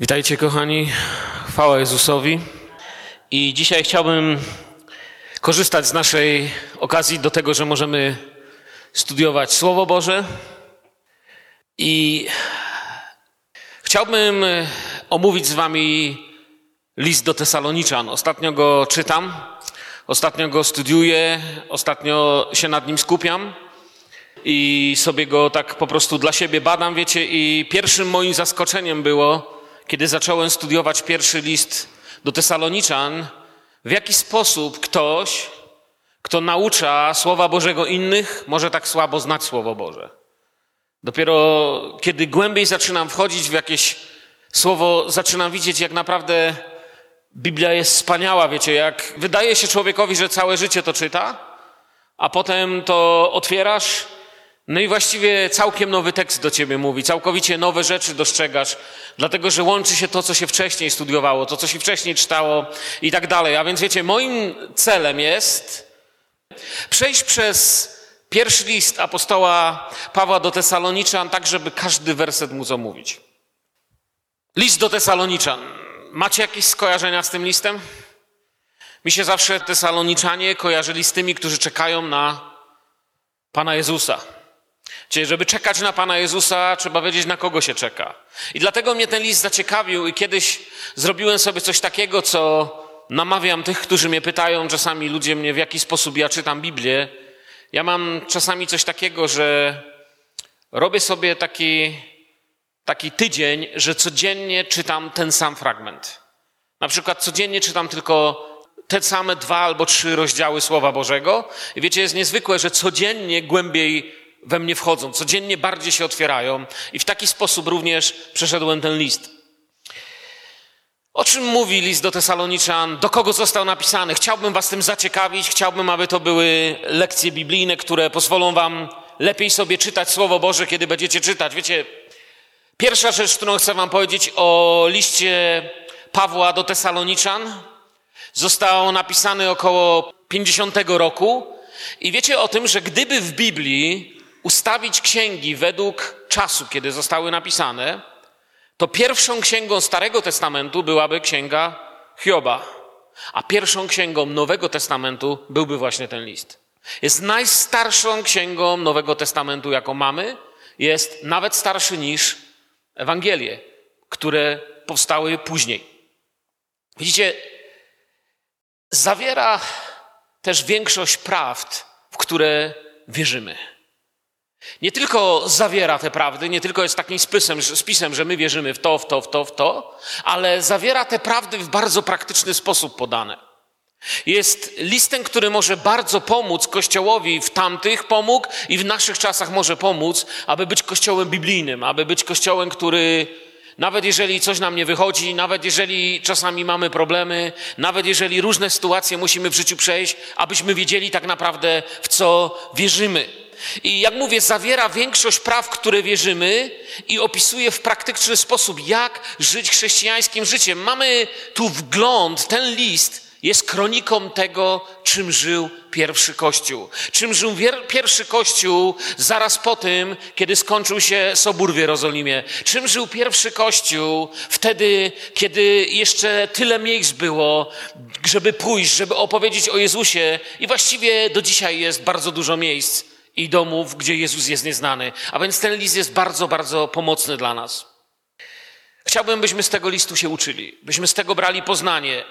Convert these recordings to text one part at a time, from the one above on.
Witajcie, kochani. Chwała Jezusowi. I dzisiaj chciałbym korzystać z naszej okazji do tego, że możemy studiować Słowo Boże. I chciałbym omówić z Wami list do Tesaloniczan. Ostatnio go czytam, ostatnio go studiuję, ostatnio się nad nim skupiam i sobie go tak po prostu dla siebie badam, wiecie. I pierwszym moim zaskoczeniem było, kiedy zacząłem studiować pierwszy list do Tesaloniczan, w jaki sposób ktoś, kto naucza Słowa Bożego innych, może tak słabo znać Słowo Boże. Dopiero kiedy głębiej zaczynam wchodzić w jakieś słowo, zaczynam widzieć, jak naprawdę Biblia jest wspaniała, wiecie, jak wydaje się człowiekowi, że całe życie to czyta, a potem to otwierasz no i właściwie całkiem nowy tekst do ciebie mówi, całkowicie nowe rzeczy dostrzegasz, dlatego że łączy się to, co się wcześniej studiowało, to, co się wcześniej czytało i tak dalej. A więc wiecie, moim celem jest przejść przez pierwszy list apostoła Pawła do Tesaloniczan, tak żeby każdy werset móc omówić. List do Tesaloniczan. Macie jakieś skojarzenia z tym listem? Mi się zawsze Tesaloniczanie kojarzyli z tymi, którzy czekają na Pana Jezusa. Czyli, żeby czekać na Pana Jezusa, trzeba wiedzieć, na kogo się czeka. I dlatego mnie ten list zaciekawił, i kiedyś zrobiłem sobie coś takiego, co namawiam tych, którzy mnie pytają, czasami ludzie mnie, w jaki sposób ja czytam Biblię. Ja mam czasami coś takiego, że robię sobie taki, taki tydzień, że codziennie czytam ten sam fragment. Na przykład codziennie czytam tylko te same dwa albo trzy rozdziały Słowa Bożego. I wiecie, jest niezwykłe, że codziennie głębiej we mnie wchodzą, codziennie bardziej się otwierają i w taki sposób również przeszedłem ten list. O czym mówi list do Tesaloniczan? Do kogo został napisany? Chciałbym Was tym zaciekawić, chciałbym, aby to były lekcje biblijne, które pozwolą Wam lepiej sobie czytać Słowo Boże, kiedy będziecie czytać. Wiecie, pierwsza rzecz, którą chcę Wam powiedzieć o liście Pawła do Tesaloniczan, został napisany około 50 roku. I wiecie o tym, że gdyby w Biblii ustawić księgi według czasu, kiedy zostały napisane, to pierwszą księgą Starego Testamentu byłaby księga Hioba, a pierwszą księgą Nowego Testamentu byłby właśnie ten list. Jest najstarszą księgą Nowego Testamentu, jaką mamy. Jest nawet starszy niż Ewangelie, które powstały później. Widzicie, zawiera też większość prawd, w które wierzymy. Nie tylko zawiera te prawdy, nie tylko jest takim spisem, spisem, że my wierzymy w to, w to, w to, w to, ale zawiera te prawdy w bardzo praktyczny sposób podane. Jest listem, który może bardzo pomóc Kościołowi w tamtych pomógł i w naszych czasach może pomóc, aby być Kościołem biblijnym, aby być Kościołem, który nawet jeżeli coś nam nie wychodzi, nawet jeżeli czasami mamy problemy, nawet jeżeli różne sytuacje musimy w życiu przejść, abyśmy wiedzieli tak naprawdę, w co wierzymy. I jak mówię, zawiera większość praw, które wierzymy i opisuje w praktyczny sposób, jak żyć chrześcijańskim życiem. Mamy tu wgląd, ten list jest kroniką tego, czym żył pierwszy Kościół. Czym żył pierwszy Kościół zaraz po tym, kiedy skończył się Sobór w Jerozolimie. Czym żył pierwszy Kościół wtedy, kiedy jeszcze tyle miejsc było, żeby pójść, żeby opowiedzieć o Jezusie. I właściwie do dzisiaj jest bardzo dużo miejsc i domów, gdzie Jezus jest nieznany. A więc ten list jest bardzo, bardzo pomocny dla nas. Chciałbym, byśmy z tego listu się uczyli, byśmy z tego brali poznanie.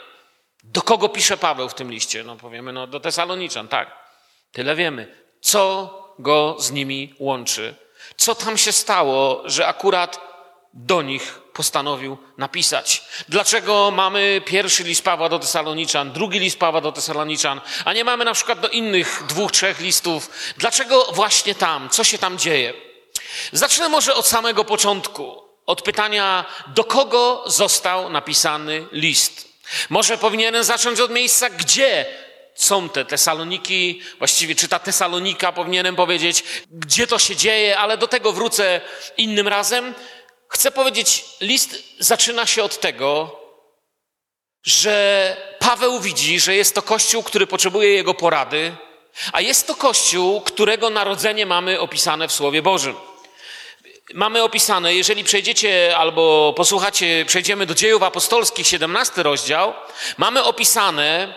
Do kogo pisze Paweł w tym liście? No powiemy, no do Tesaloniczan, tak. Tyle wiemy. Co go z nimi łączy? Co tam się stało, że akurat do nich postanowił napisać. Dlaczego mamy pierwszy list Pawła do Tesaloniczan, drugi list Pawła do Tesaloniczan, a nie mamy na przykład do innych dwóch, trzech listów? Dlaczego właśnie tam? Co się tam dzieje? Zacznę może od samego początku, od pytania, do kogo został napisany list. Może powinienem zacząć od miejsca, gdzie są te Tesaloniki, właściwie czy ta Tesalonika, powinienem powiedzieć, gdzie to się dzieje, ale do tego wrócę innym razem. Chcę powiedzieć, list zaczyna się od tego, że Paweł widzi, że jest to kościół, który potrzebuje jego porady, a jest to kościół, którego narodzenie mamy opisane w Słowie Bożym. mamy opisane, jeżeli przejdziecie albo posłuchacie, przejdziemy do dziejów apostolskich, 17 rozdział, mamy opisane,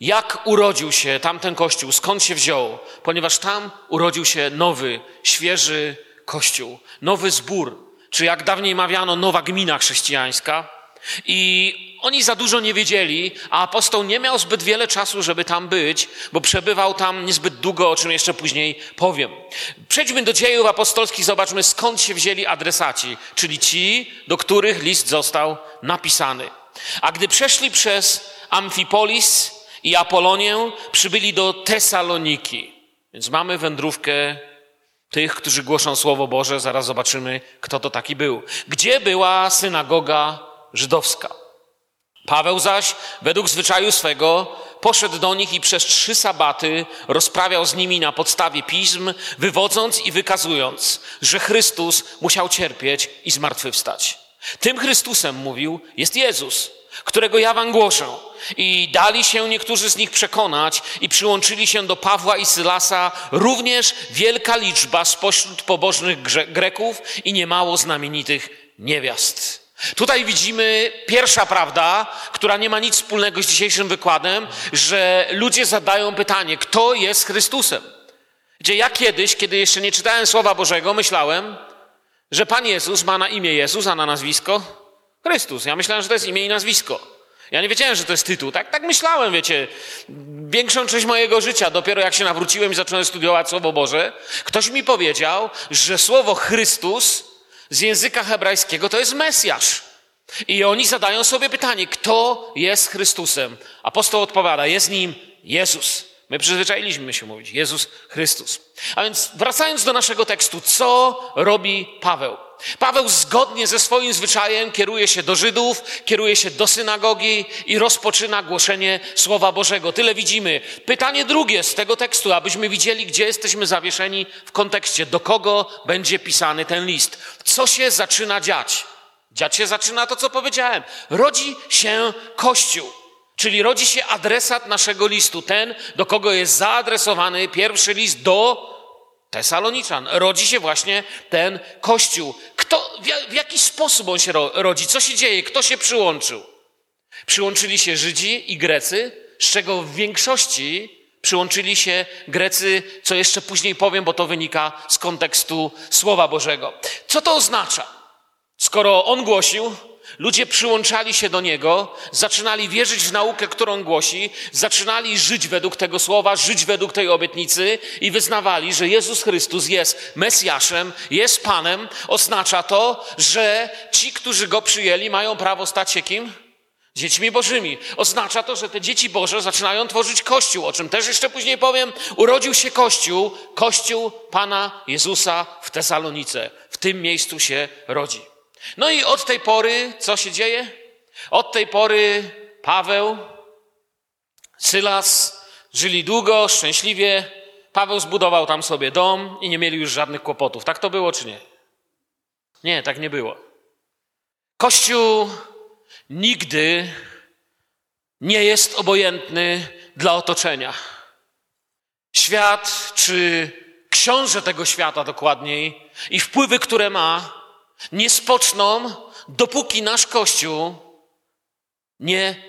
jak urodził się tamten kościół, skąd się wziął, ponieważ tam urodził się nowy, świeży kościół, nowy zbór, czy jak dawniej mawiano, nowa gmina chrześcijańska. I oni za dużo nie wiedzieli, a apostoł nie miał zbyt wiele czasu, żeby tam być, bo przebywał tam niezbyt długo, o czym jeszcze później powiem. Przejdźmy do dziejów apostolskich, zobaczmy skąd się wzięli adresaci, czyli ci, do których list został napisany. A gdy przeszli przez Amfipolis i Apolonię, przybyli do Tesaloniki. Więc mamy wędrówkę tych, którzy głoszą Słowo Boże. Zaraz zobaczymy, kto to taki był. Gdzie była synagoga żydowska? Paweł zaś, według zwyczaju swego, poszedł do nich i przez trzy sabaty rozprawiał z nimi na podstawie pism, wywodząc i wykazując, że Chrystus musiał cierpieć i zmartwychwstać. Tym Chrystusem, mówił, jest Jezus, którego ja wam głoszę. I dali się niektórzy z nich przekonać i przyłączyli się do Pawła i Sylasa również wielka liczba spośród pobożnych Greków i niemało znamienitych niewiast. Tutaj widzimy pierwsza prawda, która nie ma nic wspólnego z dzisiejszym wykładem, że ludzie zadają pytanie, kto jest Chrystusem? Gdzie ja kiedyś, kiedy jeszcze nie czytałem Słowa Bożego, myślałem, że Pan Jezus ma na imię Jezus, a na nazwisko Chrystus. Ja myślałem, że to jest imię i nazwisko. Ja nie wiedziałem, że to jest tytuł. Tak, tak myślałem, wiecie. Większą część mojego życia, dopiero jak się nawróciłem i zacząłem studiować Słowo Boże, ktoś mi powiedział, że słowo Chrystus z języka hebrajskiego to jest Mesjasz. I oni zadają sobie pytanie, kto jest Chrystusem? Apostoł odpowiada, jest nim Jezus. My przyzwyczailiśmy się mówić Jezus Chrystus. A więc wracając do naszego tekstu, co robi Paweł? Paweł zgodnie ze swoim zwyczajem kieruje się do Żydów, kieruje się do synagogi i rozpoczyna głoszenie Słowa Bożego. Tyle widzimy. Pytanie drugie z tego tekstu, abyśmy widzieli, gdzie jesteśmy zawieszeni w kontekście, do kogo będzie pisany ten list. Co się zaczyna dziać? Dziać się zaczyna to, co powiedziałem. Rodzi się Kościół. Czyli rodzi się adresat naszego listu, ten, do kogo jest zaadresowany pierwszy list do Tesaloniczan. Rodzi się właśnie ten kościół. Kto, w, jaki sposób on się rodzi? Co się dzieje? Kto się przyłączył? Przyłączyli się Żydzi i Grecy, z czego w większości przyłączyli się Grecy, co jeszcze później powiem, bo to wynika z kontekstu Słowa Bożego. Co to oznacza? Skoro on głosił, Ludzie przyłączali się do Niego, zaczynali wierzyć w naukę, którą głosi, zaczynali żyć według tego słowa, żyć według tej obietnicy i wyznawali, że Jezus Chrystus jest Mesjaszem, jest Panem. Oznacza to, że ci, którzy Go przyjęli, mają prawo stać się kim? Dziećmi Bożymi. Oznacza to, że te dzieci Boże zaczynają tworzyć Kościół, o czym też jeszcze później powiem. Urodził się Kościół, Kościół Pana Jezusa w Tesalonice. W tym miejscu się rodzi. No i od tej pory co się dzieje? Od tej pory Paweł, Sylas żyli długo, szczęśliwie. Paweł zbudował tam sobie dom i nie mieli już żadnych kłopotów. Tak to było czy nie? Nie, tak nie było. Kościół nigdy nie jest obojętny dla otoczenia. Świat, czy książę tego świata dokładniej, i wpływy, które ma, nie spoczną, dopóki nasz Kościół nie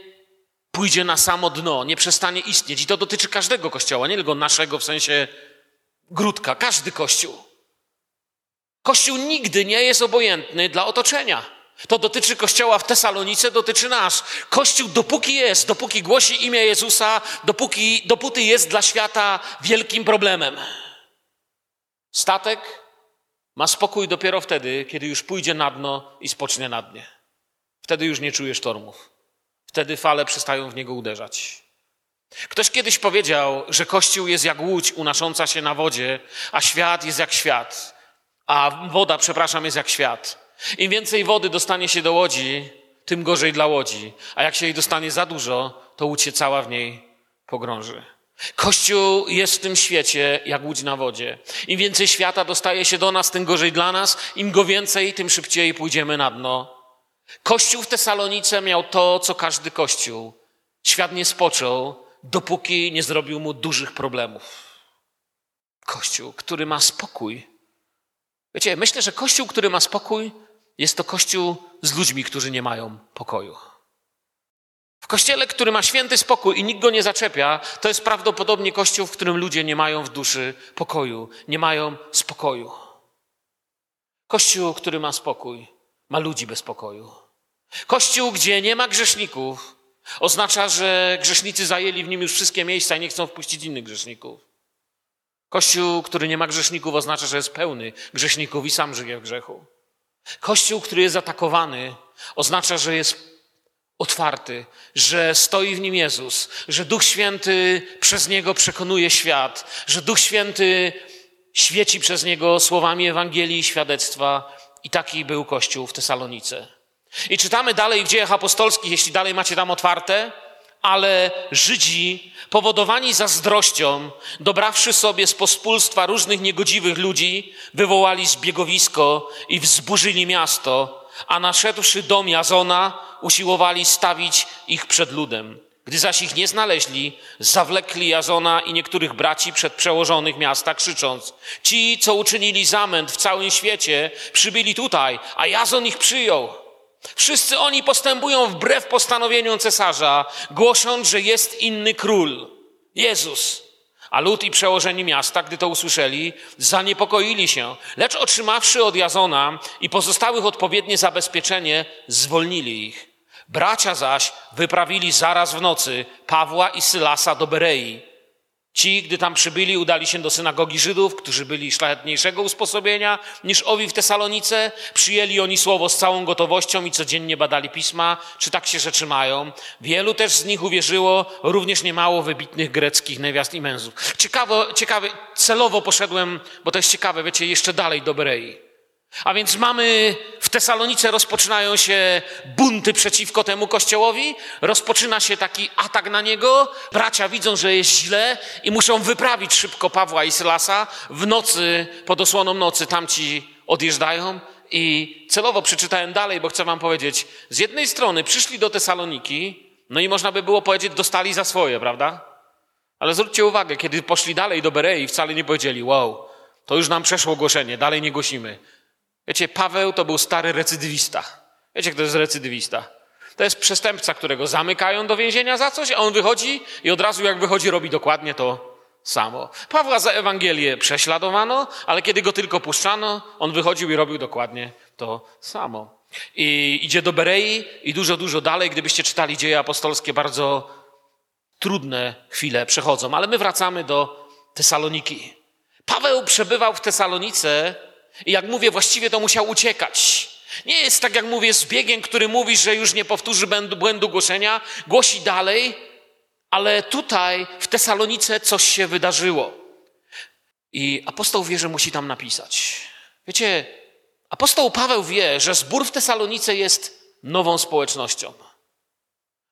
pójdzie na samo dno, nie przestanie istnieć. I to dotyczy każdego kościoła, nie tylko naszego w sensie grudka, każdy kościół. Kościół nigdy nie jest obojętny dla otoczenia. To dotyczy kościoła w Tesalonice, dotyczy nas. Kościół dopóki jest, dopóki głosi imię Jezusa, dopóki, dopóty jest dla świata wielkim problemem. Statek ma spokój dopiero wtedy, kiedy już pójdzie na dno i spocznie na dnie. Wtedy już nie czuje sztormów. Wtedy fale przestają w niego uderzać. Ktoś kiedyś powiedział, że Kościół jest jak łódź unosząca się na wodzie, a świat jest jak świat. A woda, przepraszam, jest jak świat. Im więcej wody dostanie się do łodzi, tym gorzej dla łodzi. A jak się jej dostanie za dużo, to łódź się cała w niej pogrąży. Kościół jest w tym świecie jak łódź na wodzie. Im więcej świata dostaje się do nas, tym gorzej dla nas. Im go więcej, tym szybciej pójdziemy na dno. Kościół w Tesalonice miał to, co każdy kościół. Świat nie spoczął, dopóki nie zrobił mu dużych problemów. Kościół, który ma spokój. Wiecie, myślę, że kościół, który ma spokój, jest to kościół z ludźmi, którzy nie mają pokoju. Kościele, który ma święty spokój i nikt go nie zaczepia, to jest prawdopodobnie kościół, w którym ludzie nie mają w duszy pokoju, nie mają spokoju. Kościół, który ma spokój, ma ludzi bez pokoju. Kościół, gdzie nie ma grzeszników, oznacza, że grzesznicy zajęli w nim już wszystkie miejsca i nie chcą wpuścić innych grzeszników. Kościół, który nie ma grzeszników, oznacza, że jest pełny grzeszników i sam żyje w grzechu. Kościół, który jest atakowany, oznacza, że jest otwarty, że stoi w nim Jezus, że Duch Święty przez niego przekonuje świat, że Duch Święty świeci przez niego słowami Ewangelii i świadectwa. I taki był Kościół w Tesalonice. I czytamy dalej w dziejach apostolskich, jeśli dalej macie tam otwarte, ale Żydzi, powodowani zazdrością, dobrawszy sobie z pospólstwa różnych niegodziwych ludzi, wywołali zbiegowisko i wzburzyli miasto, a naszedłszy dom Jazona, usiłowali stawić ich przed ludem. Gdy zaś ich nie znaleźli, zawlekli Jazona i niektórych braci przed przełożonych miasta, krzycząc: Ci, co uczynili zamęt w całym świecie, przybyli tutaj, a Jazon ich przyjął. Wszyscy oni postępują wbrew postanowieniom cesarza, głosząc, że jest inny król Jezus. A lud i przełożeni miasta, gdy to usłyszeli, zaniepokoili się, lecz otrzymawszy od Jazona i pozostałych odpowiednie zabezpieczenie, zwolnili ich. Bracia zaś wyprawili zaraz w nocy Pawła i Sylasa do Berei. Ci, gdy tam przybyli, udali się do synagogi Żydów, którzy byli szlachetniejszego usposobienia niż owi w Tesalonice. Przyjęli oni słowo z całą gotowością i codziennie badali pisma, czy tak się rzeczy mają. Wielu też z nich uwierzyło, również niemało wybitnych greckich niewiast i mężów. Ciekawe, ciekawe, celowo poszedłem, bo to jest ciekawe, wiecie, jeszcze dalej do Berei. A więc mamy w Tesalonice rozpoczynają się bunty przeciwko temu kościołowi, rozpoczyna się taki atak na niego. Bracia widzą, że jest źle i muszą wyprawić szybko Pawła i Sylasa. W nocy, pod osłoną nocy, tamci odjeżdżają i celowo przeczytałem dalej, bo chcę wam powiedzieć, z jednej strony przyszli do Tesaloniki, no i można by było powiedzieć, dostali za swoje, prawda? Ale zwróćcie uwagę, kiedy poszli dalej do Berei, wcale nie powiedzieli, wow, to już nam przeszło głoszenie, dalej nie głosimy. Wiecie, Paweł to był stary recydywista. Wiecie, kto jest recydywista? To jest przestępca, którego zamykają do więzienia za coś, a on wychodzi i od razu jak wychodzi robi dokładnie to samo. Pawła za Ewangelię prześladowano, ale kiedy go tylko puszczano, on wychodził i robił dokładnie to samo. I idzie do Berei i dużo, dużo dalej. Gdybyście czytali dzieje apostolskie, bardzo trudne chwile przechodzą. Ale my wracamy do Tesaloniki. Paweł przebywał w Tesalonice i jak mówię, właściwie to musiał uciekać. Nie jest tak, jak mówię, zbiegiem, który mówi, że już nie powtórzy błędu głoszenia, głosi dalej, ale tutaj w Tesalonice coś się wydarzyło. I apostoł wie, że musi tam napisać. Wiecie, apostoł Paweł wie, że zbór w Tesalonice jest nową społecznością.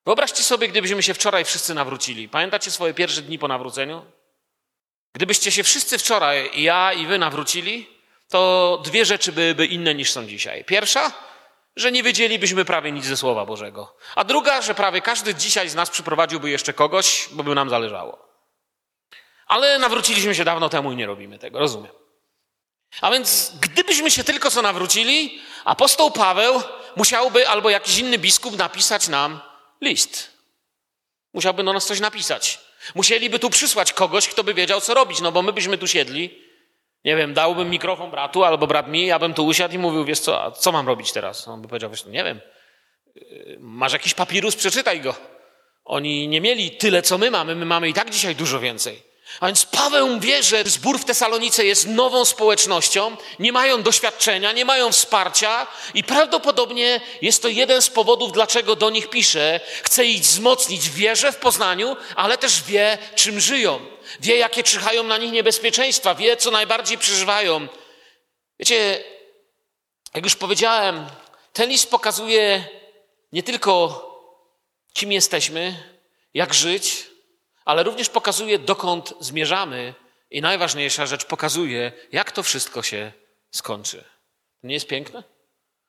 Wyobraźcie sobie, gdybyśmy się wczoraj wszyscy nawrócili. Pamiętacie swoje pierwsze dni po nawróceniu? Gdybyście się wszyscy wczoraj, ja i wy nawrócili, to dwie rzeczy byłyby inne niż są dzisiaj. Pierwsza, że nie wiedzielibyśmy prawie nic ze Słowa Bożego. A druga, że prawie każdy dzisiaj z nas przyprowadziłby jeszcze kogoś, bo by nam zależało. Ale nawróciliśmy się dawno temu i nie robimy tego, rozumiem. A więc gdybyśmy się tylko co nawrócili, apostoł Paweł musiałby albo jakiś inny biskup napisać nam list. Musiałby do nas coś napisać. Musieliby tu przysłać kogoś, kto by wiedział, co robić, no bo my byśmy tu siedli nie wiem, dałbym mikrofon bratu albo brat mi, ja bym tu usiadł i mówił, wiesz co, a co mam robić teraz? On by powiedział, wiesz, nie wiem, yy, masz jakiś papirus, przeczytaj go. Oni nie mieli tyle, co my mamy, my mamy i tak dzisiaj dużo więcej. A więc Paweł wie, że zbór w Tesalonice jest nową społecznością, nie mają doświadczenia, nie mają wsparcia i prawdopodobnie jest to jeden z powodów, dlaczego do nich pisze. Chce ich wzmocnić w wierze, w poznaniu, ale też wie, czym żyją. Wie, jakie czyhają na nich niebezpieczeństwa, wie, co najbardziej przeżywają. Wiecie, jak już powiedziałem, ten list pokazuje nie tylko, kim jesteśmy, jak żyć, ale również pokazuje, dokąd zmierzamy i najważniejsza rzecz, pokazuje, jak to wszystko się skończy. Nie jest piękne?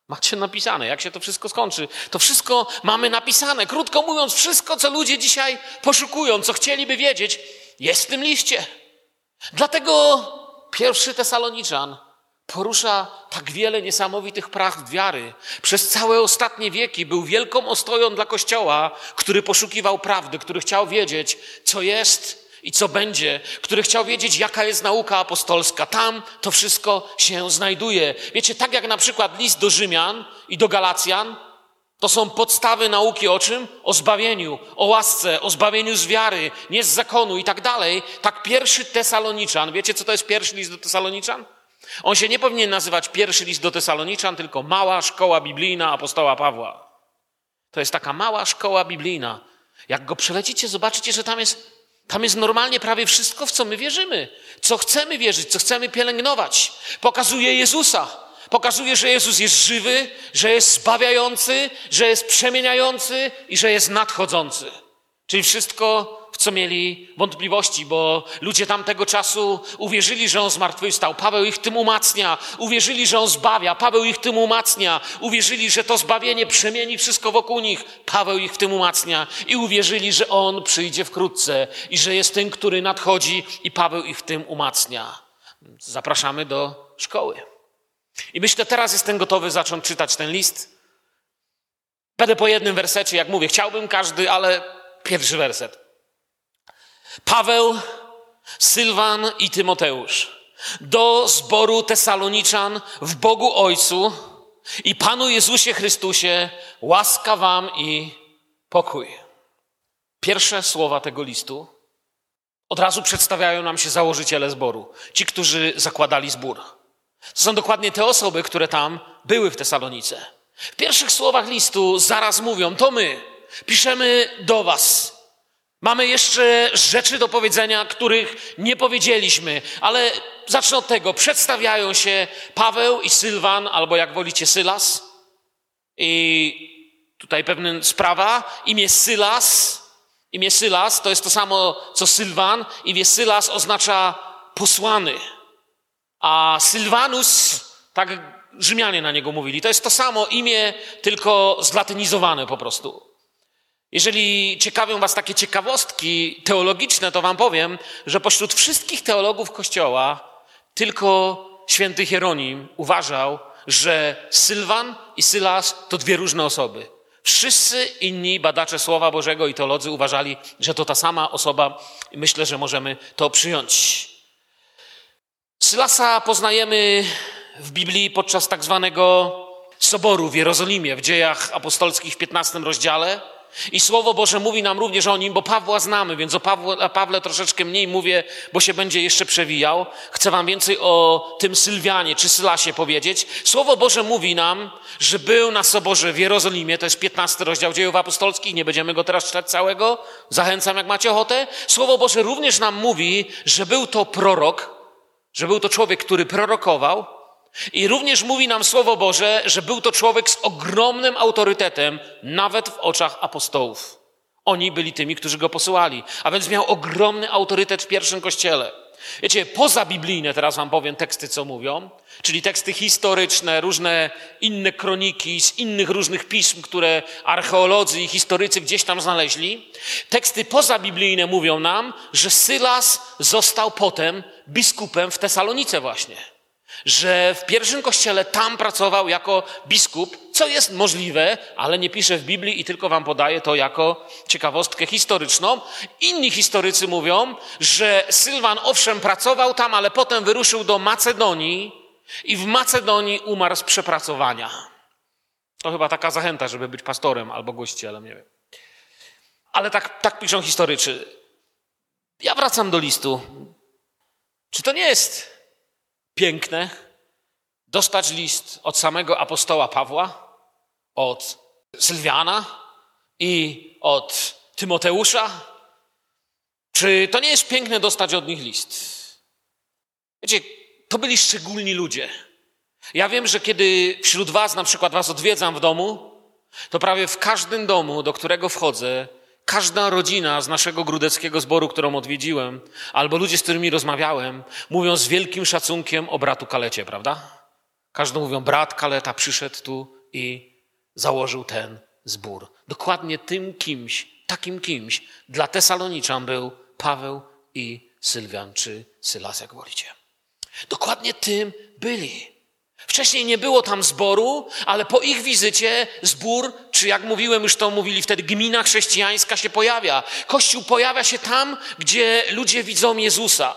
Macie napisane, jak się to wszystko skończy. To wszystko mamy napisane. Krótko mówiąc, wszystko, co ludzie dzisiaj poszukują, co chcieliby wiedzieć, jest w tym liście. Dlatego pierwszy Tesaloniczan porusza tak wiele niesamowitych prawd wiary. Przez całe ostatnie wieki był wielką ostoją dla Kościoła, który poszukiwał prawdy, który chciał wiedzieć, co jest i co będzie, który chciał wiedzieć, jaka jest nauka apostolska. Tam to wszystko się znajduje. Wiecie, tak jak na przykład list do Rzymian i do Galacjan, to są podstawy nauki o czym? O zbawieniu, o łasce, o zbawieniu z wiary, nie z zakonu i tak dalej. Tak pierwszy Tesaloniczan, wiecie co to jest pierwszy list do Tesaloniczan? On się nie powinien nazywać pierwszy list do Tesaloniczan, tylko mała szkoła biblijna apostoła Pawła. To jest taka mała szkoła biblijna. Jak go przelecicie, zobaczycie, że tam jest, tam jest normalnie prawie wszystko, w co my wierzymy, co chcemy wierzyć, co chcemy pielęgnować. Pokazuje Jezusa. Pokazuje, że Jezus jest żywy, że jest zbawiający, że jest przemieniający i że jest nadchodzący. Czyli wszystko w co mieli wątpliwości, bo ludzie tamtego czasu uwierzyli, że On zmartwychwstał. Paweł ich tym umacnia. Uwierzyli, że On zbawia. Paweł ich tym umacnia. Uwierzyli, że to zbawienie przemieni wszystko wokół nich. Paweł ich w tym umacnia. I uwierzyli, że On przyjdzie wkrótce i że jest tym, który nadchodzi i Paweł ich w tym umacnia. Zapraszamy do szkoły. I myślę, teraz jestem gotowy zacząć czytać ten list. Będę po jednym wersecie, jak mówię, chciałbym każdy, ale pierwszy werset. Paweł, Sylwan i Tymoteusz do zboru Tesaloniczan w Bogu Ojcu i Panu Jezusie Chrystusie łaska wam i pokój. Pierwsze słowa tego listu od razu przedstawiają nam się założyciele zboru, ci, którzy zakładali zbór. To są dokładnie te osoby, które tam były w Tesalonice. W pierwszych słowach listu zaraz mówią: To my piszemy do Was, Mamy jeszcze rzeczy do powiedzenia, których nie powiedzieliśmy, ale zacznę od tego. Przedstawiają się Paweł i Sylwan, albo jak wolicie Sylas. I tutaj pewna sprawa. Imię Sylas. Imię Sylas to jest to samo co Sylwan. Imię Sylas oznacza posłany. A Sylwanus, tak Rzymianie na niego mówili, to jest to samo imię, tylko zlatynizowane po prostu. Jeżeli ciekawią Was takie ciekawostki teologiczne, to Wam powiem, że pośród wszystkich teologów Kościoła tylko święty Hieronim uważał, że Sylwan i Sylas to dwie różne osoby. Wszyscy inni badacze Słowa Bożego i teolodzy uważali, że to ta sama osoba myślę, że możemy to przyjąć. Sylasa poznajemy w Biblii podczas tak zwanego soboru w Jerozolimie w dziejach apostolskich w 15 rozdziale. I Słowo Boże mówi nam również o nim, bo Pawła znamy, więc o, Pawle, Pawle troszeczkę mniej mówię, bo się będzie jeszcze przewijał. Chcę wam więcej o tym Sylwianie czy Sylasie powiedzieć. Słowo Boże mówi nam, że był na Soborze w Jerozolimie, to jest 15 rozdział dziejów apostolskich, nie będziemy go teraz czytać całego, zachęcam jak macie ochotę. Słowo Boże również nam mówi, że był to prorok, że był to człowiek, który prorokował, i również mówi nam Słowo Boże, że był to człowiek z ogromnym autorytetem, nawet w oczach apostołów. Oni byli tymi, którzy go posyłali, a więc miał ogromny autorytet w pierwszym kościele. Wiecie, poza biblijne teraz wam powiem teksty, co mówią, czyli teksty historyczne, różne inne kroniki z innych różnych pism, które archeolodzy i historycy gdzieś tam znaleźli. Teksty pozabiblijne mówią nam, że Sylas został potem biskupem w Tesalonice właśnie że w pierwszym kościele tam pracował jako biskup, co jest możliwe, ale nie pisze w Biblii i tylko wam podaję to jako ciekawostkę historyczną. Inni historycy mówią, że Sylwan owszem pracował tam, ale potem wyruszył do Macedonii i w Macedonii umarł z przepracowania. To chyba taka zachęta, żeby być pastorem albo gościelem, nie wiem. Ale tak, tak piszą historycy. Ja wracam do listu. Czy to nie jest piękne dostać list od samego apostoła Pawła, od Sylwiana i od Tymoteusza? Czy to nie jest piękne dostać od nich list? Wiecie, to byli szczególni ludzie. Ja wiem, że kiedy wśród Was, na przykład Was odwiedzam w domu, to prawie w każdym domu, do którego wchodzę, Każda rodzina z naszego grudeckiego zboru, którą odwiedziłem, albo ludzie, z którymi rozmawiałem, mówią z wielkim szacunkiem o bratu Kalecie, prawda? Każdy mówią, brat Kaleta przyszedł tu i założył ten zbór. Dokładnie tym kimś, takim kimś dla Tesaloniczan był Paweł i Sylwian, czy Sylas, jak wolicie. Dokładnie tym byli. Wcześniej nie było tam zboru, ale po ich wizycie zbór, czy jak mówiłem, już to mówili wtedy, gmina chrześcijańska się pojawia. Kościół pojawia się tam, gdzie ludzie widzą Jezusa.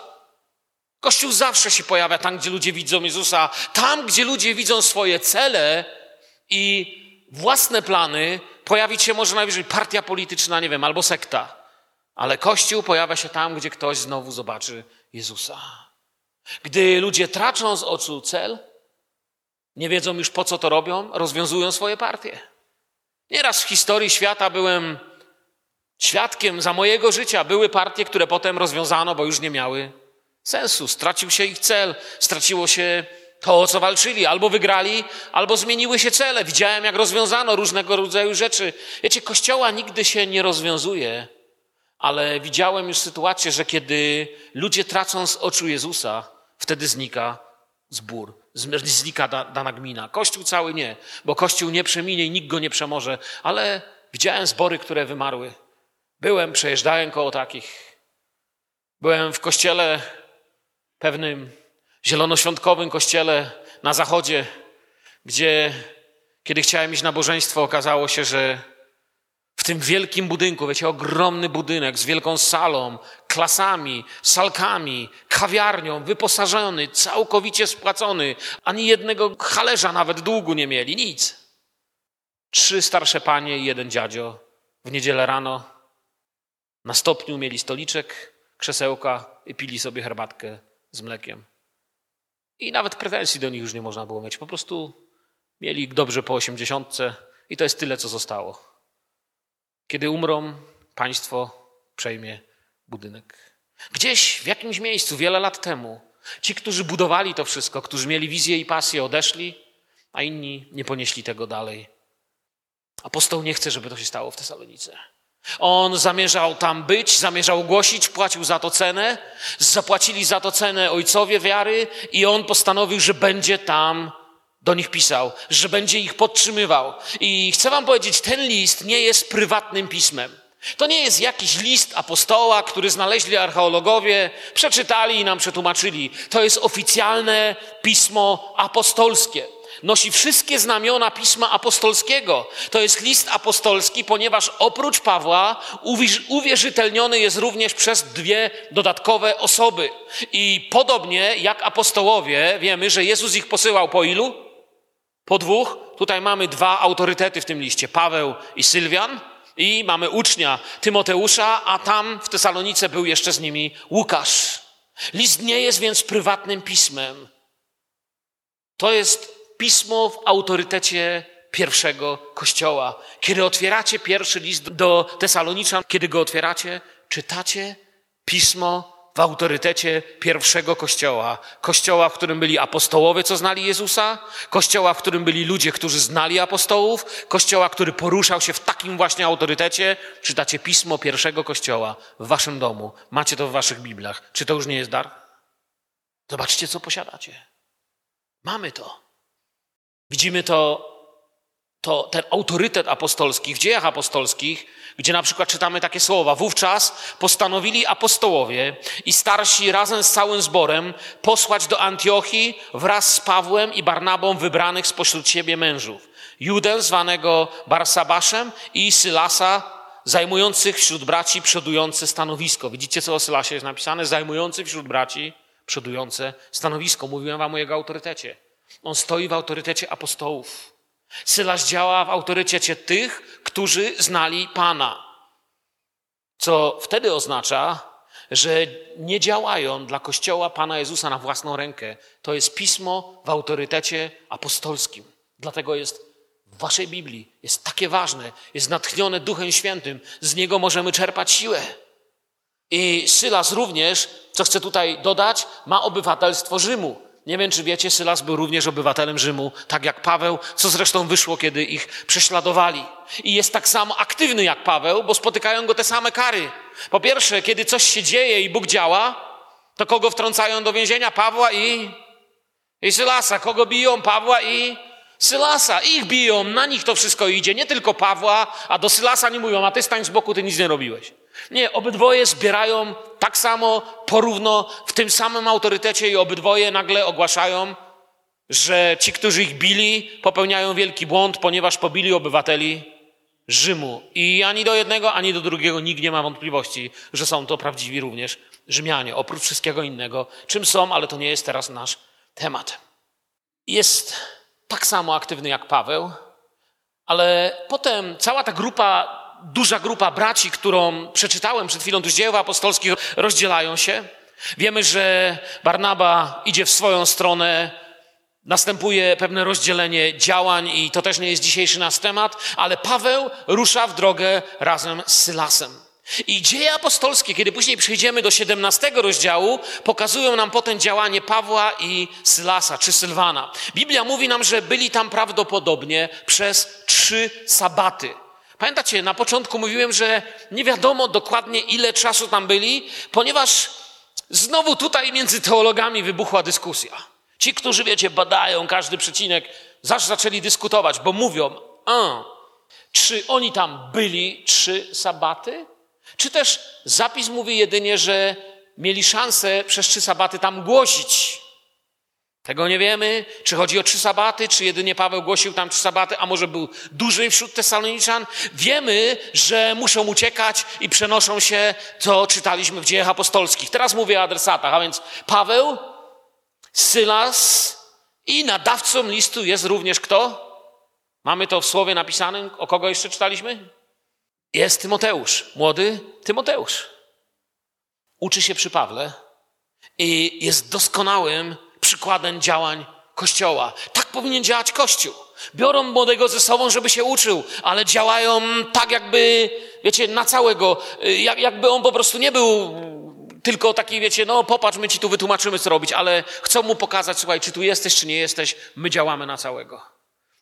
Kościół zawsze się pojawia tam, gdzie ludzie widzą Jezusa, tam, gdzie ludzie widzą swoje cele i własne plany, pojawić się może najwyżej partia polityczna, nie wiem, albo sekta. Ale Kościół pojawia się tam, gdzie ktoś znowu zobaczy Jezusa. Gdy ludzie tracą z oczu cel, nie wiedzą już po co to robią, rozwiązują swoje partie. Nieraz w historii świata byłem świadkiem za mojego życia. Były partie, które potem rozwiązano, bo już nie miały sensu. Stracił się ich cel, straciło się to, o co walczyli. Albo wygrali, albo zmieniły się cele. Widziałem, jak rozwiązano różnego rodzaju rzeczy. Wiecie, kościoła nigdy się nie rozwiązuje, ale widziałem już sytuację, że kiedy ludzie tracą z oczu Jezusa, wtedy znika zbór, znika dana gmina. Kościół cały nie, bo Kościół nie przeminie i nikt go nie przemoże, ale widziałem zbory, które wymarły. Byłem, przejeżdżałem koło takich. Byłem w kościele pewnym zielonoświątkowym kościele na zachodzie, gdzie kiedy chciałem iść na bożeństwo, okazało się, że w tym wielkim budynku, wiecie, ogromny budynek z wielką salą, klasami, salkami, kawiarnią, wyposażony, całkowicie spłacony, ani jednego halerza nawet długu nie mieli, nic. Trzy starsze panie i jeden dziadzio w niedzielę rano na stopniu mieli stoliczek, krzesełka i pili sobie herbatkę z mlekiem. I nawet pretensji do nich już nie można było mieć. Po prostu mieli dobrze po osiemdziesiątce i to jest tyle, co zostało. Kiedy umrą, państwo przejmie budynek. Gdzieś w jakimś miejscu wiele lat temu ci, którzy budowali to wszystko, którzy mieli wizję i pasję, odeszli, a inni nie ponieśli tego dalej. Apostoł nie chce, żeby to się stało w Tesalonice. On zamierzał tam być, zamierzał głosić, płacił za to cenę, zapłacili za to cenę ojcowie wiary i on postanowił, że będzie tam do nich pisał, że będzie ich podtrzymywał. I chcę wam powiedzieć, ten list nie jest prywatnym pismem. To nie jest jakiś list apostoła, który znaleźli archeologowie, przeczytali i nam przetłumaczyli. To jest oficjalne pismo apostolskie nosi wszystkie znamiona pisma apostolskiego. To jest list apostolski, ponieważ oprócz Pawła uwierzytelniony jest również przez dwie dodatkowe osoby. I podobnie jak apostołowie, wiemy, że Jezus ich posyłał po ilu? Po dwóch. Tutaj mamy dwa autorytety w tym liście: Paweł i Sylwian. I mamy ucznia Tymoteusza, a tam w Tesalonice był jeszcze z nimi Łukasz. List nie jest więc prywatnym pismem. To jest pismo w autorytecie pierwszego kościoła. Kiedy otwieracie pierwszy list do Tesaloniczan, kiedy go otwieracie, czytacie pismo w autorytecie pierwszego kościoła. Kościoła, w którym byli apostołowie, co znali Jezusa, kościoła, w którym byli ludzie, którzy znali apostołów, kościoła, który poruszał się w takim właśnie autorytecie. Czytacie pismo pierwszego kościoła w waszym domu. Macie to w waszych Bibliach. Czy to już nie jest dar? Zobaczcie, co posiadacie. Mamy to. Widzimy to, to, ten autorytet apostolski w dziejach apostolskich, gdzie na przykład czytamy takie słowa. Wówczas postanowili apostołowie i starsi razem z całym zborem posłać do Antiochii wraz z Pawłem i Barnabą wybranych spośród siebie mężów. Judę zwanego Barsabaszem i Sylasa zajmujących wśród braci przodujące stanowisko. Widzicie, co o Sylasie jest napisane? Zajmujący wśród braci przodujące stanowisko. Mówiłem wam o jego autorytecie. On stoi w autorytecie apostołów. Sylas działa w autorytecie tych, którzy znali Pana. Co wtedy oznacza, że nie działają dla Kościoła Pana Jezusa na własną rękę. To jest pismo w autorytecie apostolskim. Dlatego jest w Waszej Biblii, jest takie ważne, jest natchnione Duchem Świętym. Z niego możemy czerpać siłę. I Sylas również, co chcę tutaj dodać, ma obywatelstwo Rzymu. Nie wiem, czy wiecie, Sylas był również obywatelem Rzymu, tak jak Paweł, co zresztą wyszło, kiedy ich prześladowali. I jest tak samo aktywny jak Paweł, bo spotykają go te same kary. Po pierwsze, kiedy coś się dzieje i Bóg działa, to kogo wtrącają do więzienia? Pawła i, i Sylasa. Kogo biją? Pawła i Sylasa. Ich biją, na nich to wszystko idzie. Nie tylko Pawła, a do Sylasa nie mówią, a ty stań z boku, ty nic nie robiłeś. Nie, obydwoje zbierają tak samo, porówno, w tym samym autorytecie i obydwoje nagle ogłaszają że ci, którzy ich bili, popełniają wielki błąd, ponieważ pobili obywateli Rzymu. I ani do jednego, ani do drugiego nikt nie ma wątpliwości, że są to prawdziwi również Rzymianie, oprócz wszystkiego innego. Czym są, ale to nie jest teraz nasz temat. Jest tak samo aktywny jak Paweł, ale potem cała ta grupa, duża grupa braci, którą przeczytałem przed chwilą tu z dzieł apostolskich, rozdzielają się. Wiemy, że Barnaba idzie w swoją stronę, następuje pewne rozdzielenie działań i to też nie jest dzisiejszy nasz temat, ale Paweł rusza w drogę razem z Sylasem. I dzieje apostolskie, kiedy później przejdziemy do 17 rozdziału, pokazują nam potem działanie Pawła i Sylasa czy Sylwana. Biblia mówi nam, że byli tam prawdopodobnie przez trzy sabaty. Pamiętacie, na początku mówiłem, że nie wiadomo dokładnie ile czasu tam byli, ponieważ znowu tutaj między teologami wybuchła dyskusja. Ci, którzy, wiecie, badają każdy przecinek, zaś zaczęli dyskutować, bo mówią, a, czy oni tam byli trzy sabaty? Czy też zapis mówi jedynie, że mieli szansę przez trzy sabaty tam głosić? Tego nie wiemy. Czy chodzi o trzy sabaty, czy jedynie Paweł głosił tam trzy sabaty, a może był dłużej wśród Tesaloniczan? Wiemy, że muszą uciekać i przenoszą się, co czytaliśmy w dziejach apostolskich. Teraz mówię o adresatach, a więc Paweł, Sylas i nadawcą listu jest również kto? Mamy to w słowie napisanym. O kogo jeszcze czytaliśmy? Jest Tymoteusz, młody Tymoteusz. Uczy się przy Pawle i jest doskonałym przykładem działań Kościoła. Tak powinien działać Kościół. Biorą młodego ze sobą, żeby się uczył, ale działają tak, jakby, wiecie, na całego, jak, jakby on po prostu nie był tylko taki, wiecie, no popatrz, my ci tu wytłumaczymy, co robić, ale chcą mu pokazać, słuchaj, czy tu jesteś, czy nie jesteś, my działamy na całego.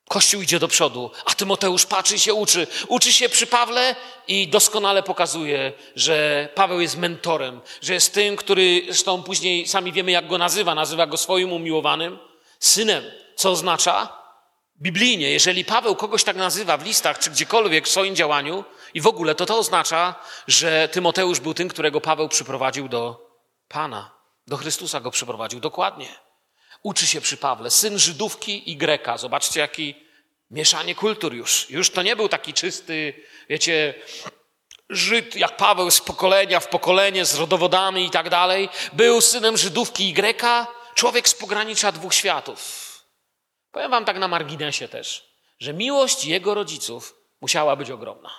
Kościół idzie do przodu, a Tymoteusz patrzy i się uczy. Uczy się przy Pawle i doskonale pokazuje, że Paweł jest mentorem, że jest tym, który zresztą później sami wiemy, jak go nazywa. Nazywa go swoim umiłowanym synem, co oznacza biblijnie, jeżeli Paweł kogoś tak nazywa w listach czy gdziekolwiek w swoim działaniu i w ogóle, to to oznacza, że Tymoteusz był tym, którego Paweł przyprowadził do Pana. Do Chrystusa go przyprowadził, dokładnie. Uczy się przy Pawle, syn Żydówki i Greka. Zobaczcie, jaki mieszanie kultur już. Już to nie był taki czysty, wiecie, Żyd jak Paweł z pokolenia w pokolenie, z rodowodami i tak dalej. Był synem Żydówki i Greka, człowiek z pogranicza dwóch światów. Powiem wam tak na marginesie też, że miłość jego rodziców musiała być ogromna.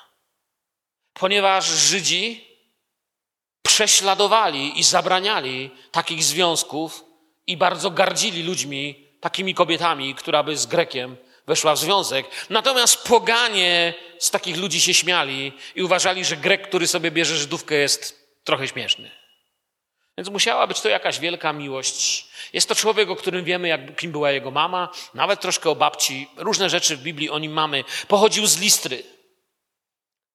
Ponieważ Żydzi prześladowali i zabraniali takich związków i bardzo gardzili ludźmi, takimi kobietami, która by z Grekiem weszła w związek. Natomiast poganie z takich ludzi się śmiali i uważali, że Grek, który sobie bierze Żydówkę, jest trochę śmieszny. Więc musiała być to jakaś wielka miłość. Jest to człowiek, o którym wiemy, jak, kim była jego mama, nawet troszkę o babci. Różne rzeczy w Biblii o nim mamy. Pochodził z Listry.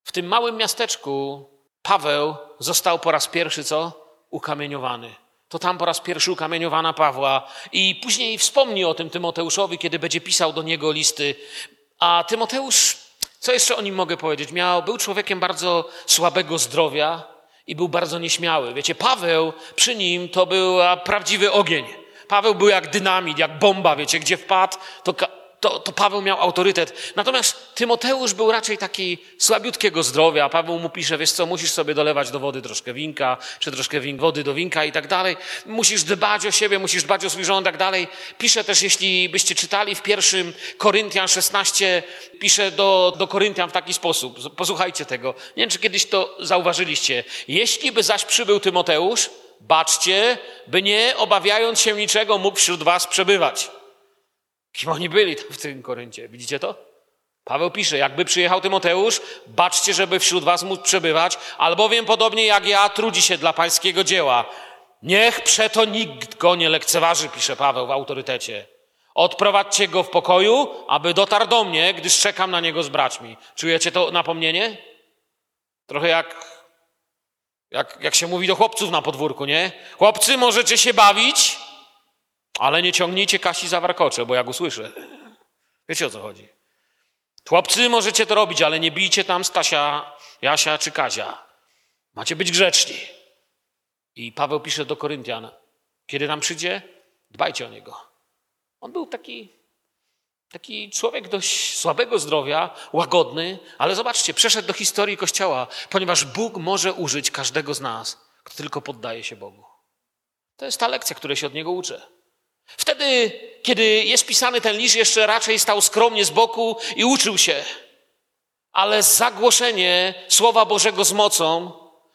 W tym małym miasteczku Paweł został po raz pierwszy co? Ukamieniowany to tam po raz pierwszy ukamieniowana Pawła. I później wspomni o tym Tymoteuszowi, kiedy będzie pisał do niego listy. A Tymoteusz, co jeszcze o nim mogę powiedzieć? Miał, był człowiekiem bardzo słabego zdrowia i był bardzo nieśmiały. Wiecie, Paweł przy nim to był prawdziwy ogień. Paweł był jak dynamit, jak bomba, wiecie, gdzie wpadł, to to, to Paweł miał autorytet. Natomiast Tymoteusz był raczej taki słabiutkiego zdrowia. Paweł mu pisze, wiesz co, musisz sobie dolewać do wody troszkę winka, czy troszkę win, wody do winka i tak dalej. Musisz dbać o siebie, musisz dbać o swój żołądek tak dalej. Pisze też, jeśli byście czytali w pierwszym Koryntian 16, pisze do, do Koryntian w taki sposób. Posłuchajcie tego. Nie wiem, czy kiedyś to zauważyliście. Jeśli by zaś przybył Tymoteusz, baczcie, by nie obawiając się niczego mógł wśród was przebywać Kim oni byli w tym Koryncie? Widzicie to? Paweł pisze, jakby przyjechał Tymoteusz, baczcie, żeby wśród was mógł przebywać, albowiem podobnie jak ja trudzi się dla pańskiego dzieła. Niech przeto nikt go nie lekceważy, pisze Paweł w autorytecie. Odprowadźcie go w pokoju, aby dotarł do mnie, gdyż czekam na niego z braćmi. Czujecie to napomnienie? Trochę jak, jak, jak się mówi do chłopców na podwórku, nie? Chłopcy, możecie się bawić, ale nie ciągnijcie Kasi za warkocze, bo jak usłyszę. Wiecie o co chodzi. Chłopcy, możecie to robić, ale nie bijcie tam Stasia, Jasia czy Kazia. Macie być grzeczni. I Paweł pisze do Koryntian, kiedy nam przyjdzie, dbajcie o niego. On był taki, taki człowiek dość słabego zdrowia, łagodny, ale zobaczcie, przeszedł do historii Kościoła, ponieważ Bóg może użyć każdego z nas, kto tylko poddaje się Bogu. To jest ta lekcja, której się od Niego uczę. Wtedy, kiedy jest pisany ten list, jeszcze raczej stał skromnie z boku i uczył się. Ale zagłoszenie Słowa Bożego z mocą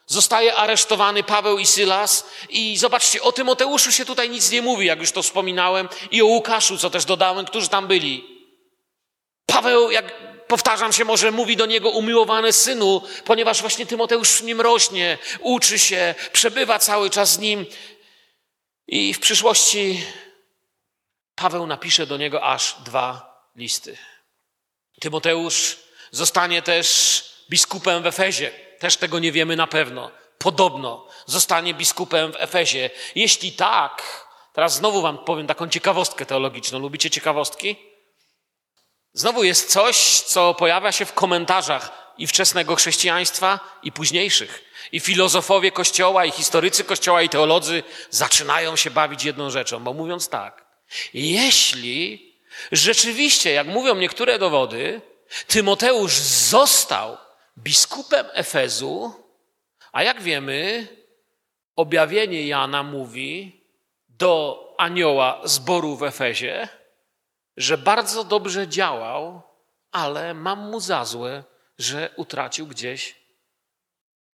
zostaje aresztowany Paweł i Sylas. I zobaczcie, o Tymoteuszu się tutaj nic nie mówi, jak już to wspominałem, i o Łukaszu, co też dodałem, którzy tam byli. Paweł, jak powtarzam się, może mówi do niego umiłowany synu, ponieważ właśnie Tymoteusz w nim rośnie, uczy się, przebywa cały czas z nim. I w przyszłości Paweł napisze do niego aż dwa listy. Tymoteusz zostanie też biskupem w Efezie. Też tego nie wiemy na pewno. Podobno zostanie biskupem w Efezie. Jeśli tak, teraz znowu wam powiem taką ciekawostkę teologiczną. Lubicie ciekawostki? Znowu jest coś, co pojawia się w komentarzach i wczesnego chrześcijaństwa, i późniejszych. I filozofowie Kościoła, i historycy Kościoła, i teolodzy zaczynają się bawić jedną rzeczą, bo mówiąc tak, jeśli rzeczywiście, jak mówią niektóre dowody, Tymoteusz został biskupem Efezu, a jak wiemy, objawienie Jana mówi do anioła zboru w Efezie, że bardzo dobrze działał, ale mam mu za złe, że utracił gdzieś.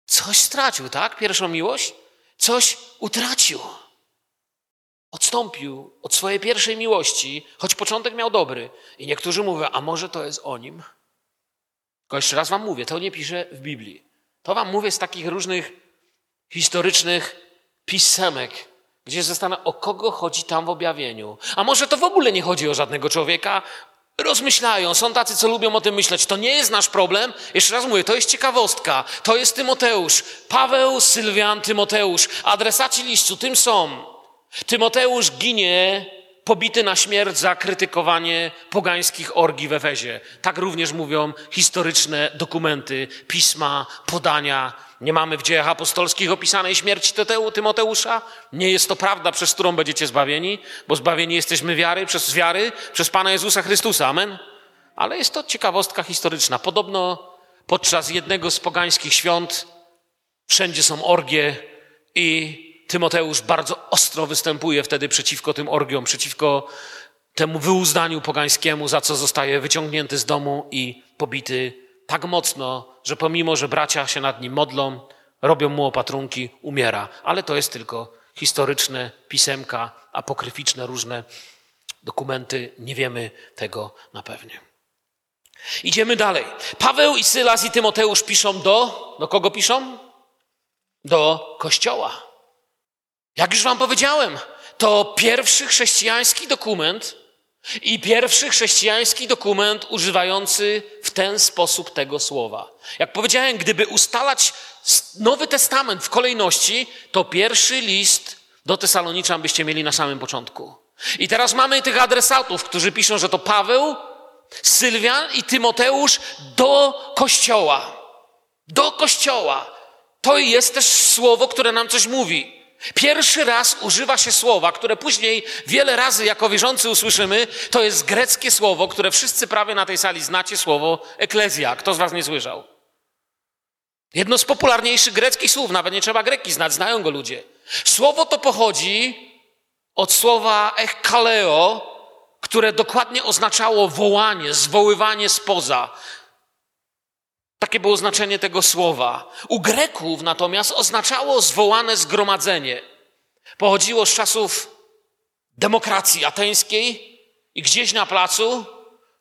Coś stracił, tak? Pierwszą miłość? Coś utracił. Odstąpił od swojej pierwszej miłości, choć początek miał dobry. I niektórzy mówią, a może to jest o nim? Tylko jeszcze raz wam mówię, to nie piszę w Biblii. To wam mówię z takich różnych historycznych pisemek, gdzie zastanawia, o kogo chodzi tam w objawieniu. A może to w ogóle nie chodzi o żadnego człowieka? Rozmyślają, są tacy, co lubią o tym myśleć. To nie jest nasz problem. Jeszcze raz mówię, to jest ciekawostka. To jest Tymoteusz. Paweł, Sylwian, Tymoteusz. Adresaci listu tym są. Tymoteusz ginie pobity na śmierć za krytykowanie pogańskich orgii w Efezie. Tak również mówią historyczne dokumenty, pisma, podania. Nie mamy w dziejach apostolskich opisanej śmierci Tymoteusza. Nie jest to prawda, przez którą będziecie zbawieni, bo zbawieni jesteśmy wiary, przez wiary, przez Pana Jezusa Chrystusa. Amen. Ale jest to ciekawostka historyczna. Podobno podczas jednego z pogańskich świąt wszędzie są orgie i Tymoteusz bardzo ostro występuje wtedy przeciwko tym orgiom, przeciwko temu wyuzdaniu pogańskiemu, za co zostaje wyciągnięty z domu i pobity tak mocno, że pomimo, że bracia się nad nim modlą, robią mu opatrunki, umiera. Ale to jest tylko historyczne pisemka, apokryficzne różne dokumenty. Nie wiemy tego na pewnie. Idziemy dalej. Paweł i Sylas i Tymoteusz piszą do, do kogo piszą? Do kościoła. Jak już Wam powiedziałem, to pierwszy chrześcijański dokument i pierwszy chrześcijański dokument używający w ten sposób tego słowa. Jak powiedziałem, gdyby ustalać Nowy Testament w kolejności, to pierwszy list do Tesaloniczan byście mieli na samym początku. I teraz mamy tych adresatów, którzy piszą, że to Paweł, Sylwian i Tymoteusz do kościoła. Do kościoła. To jest też słowo, które nam coś mówi. Pierwszy raz używa się słowa, które później wiele razy jako wierzący usłyszymy. To jest greckie słowo, które wszyscy prawie na tej sali znacie, słowo eklezja. Kto z was nie słyszał? Jedno z popularniejszych greckich słów, nawet nie trzeba greki znać, znają go ludzie. Słowo to pochodzi od słowa echkaleo, które dokładnie oznaczało wołanie, zwoływanie spoza. Takie było znaczenie tego słowa. U Greków natomiast oznaczało zwołane zgromadzenie. Pochodziło z czasów demokracji ateńskiej i gdzieś na placu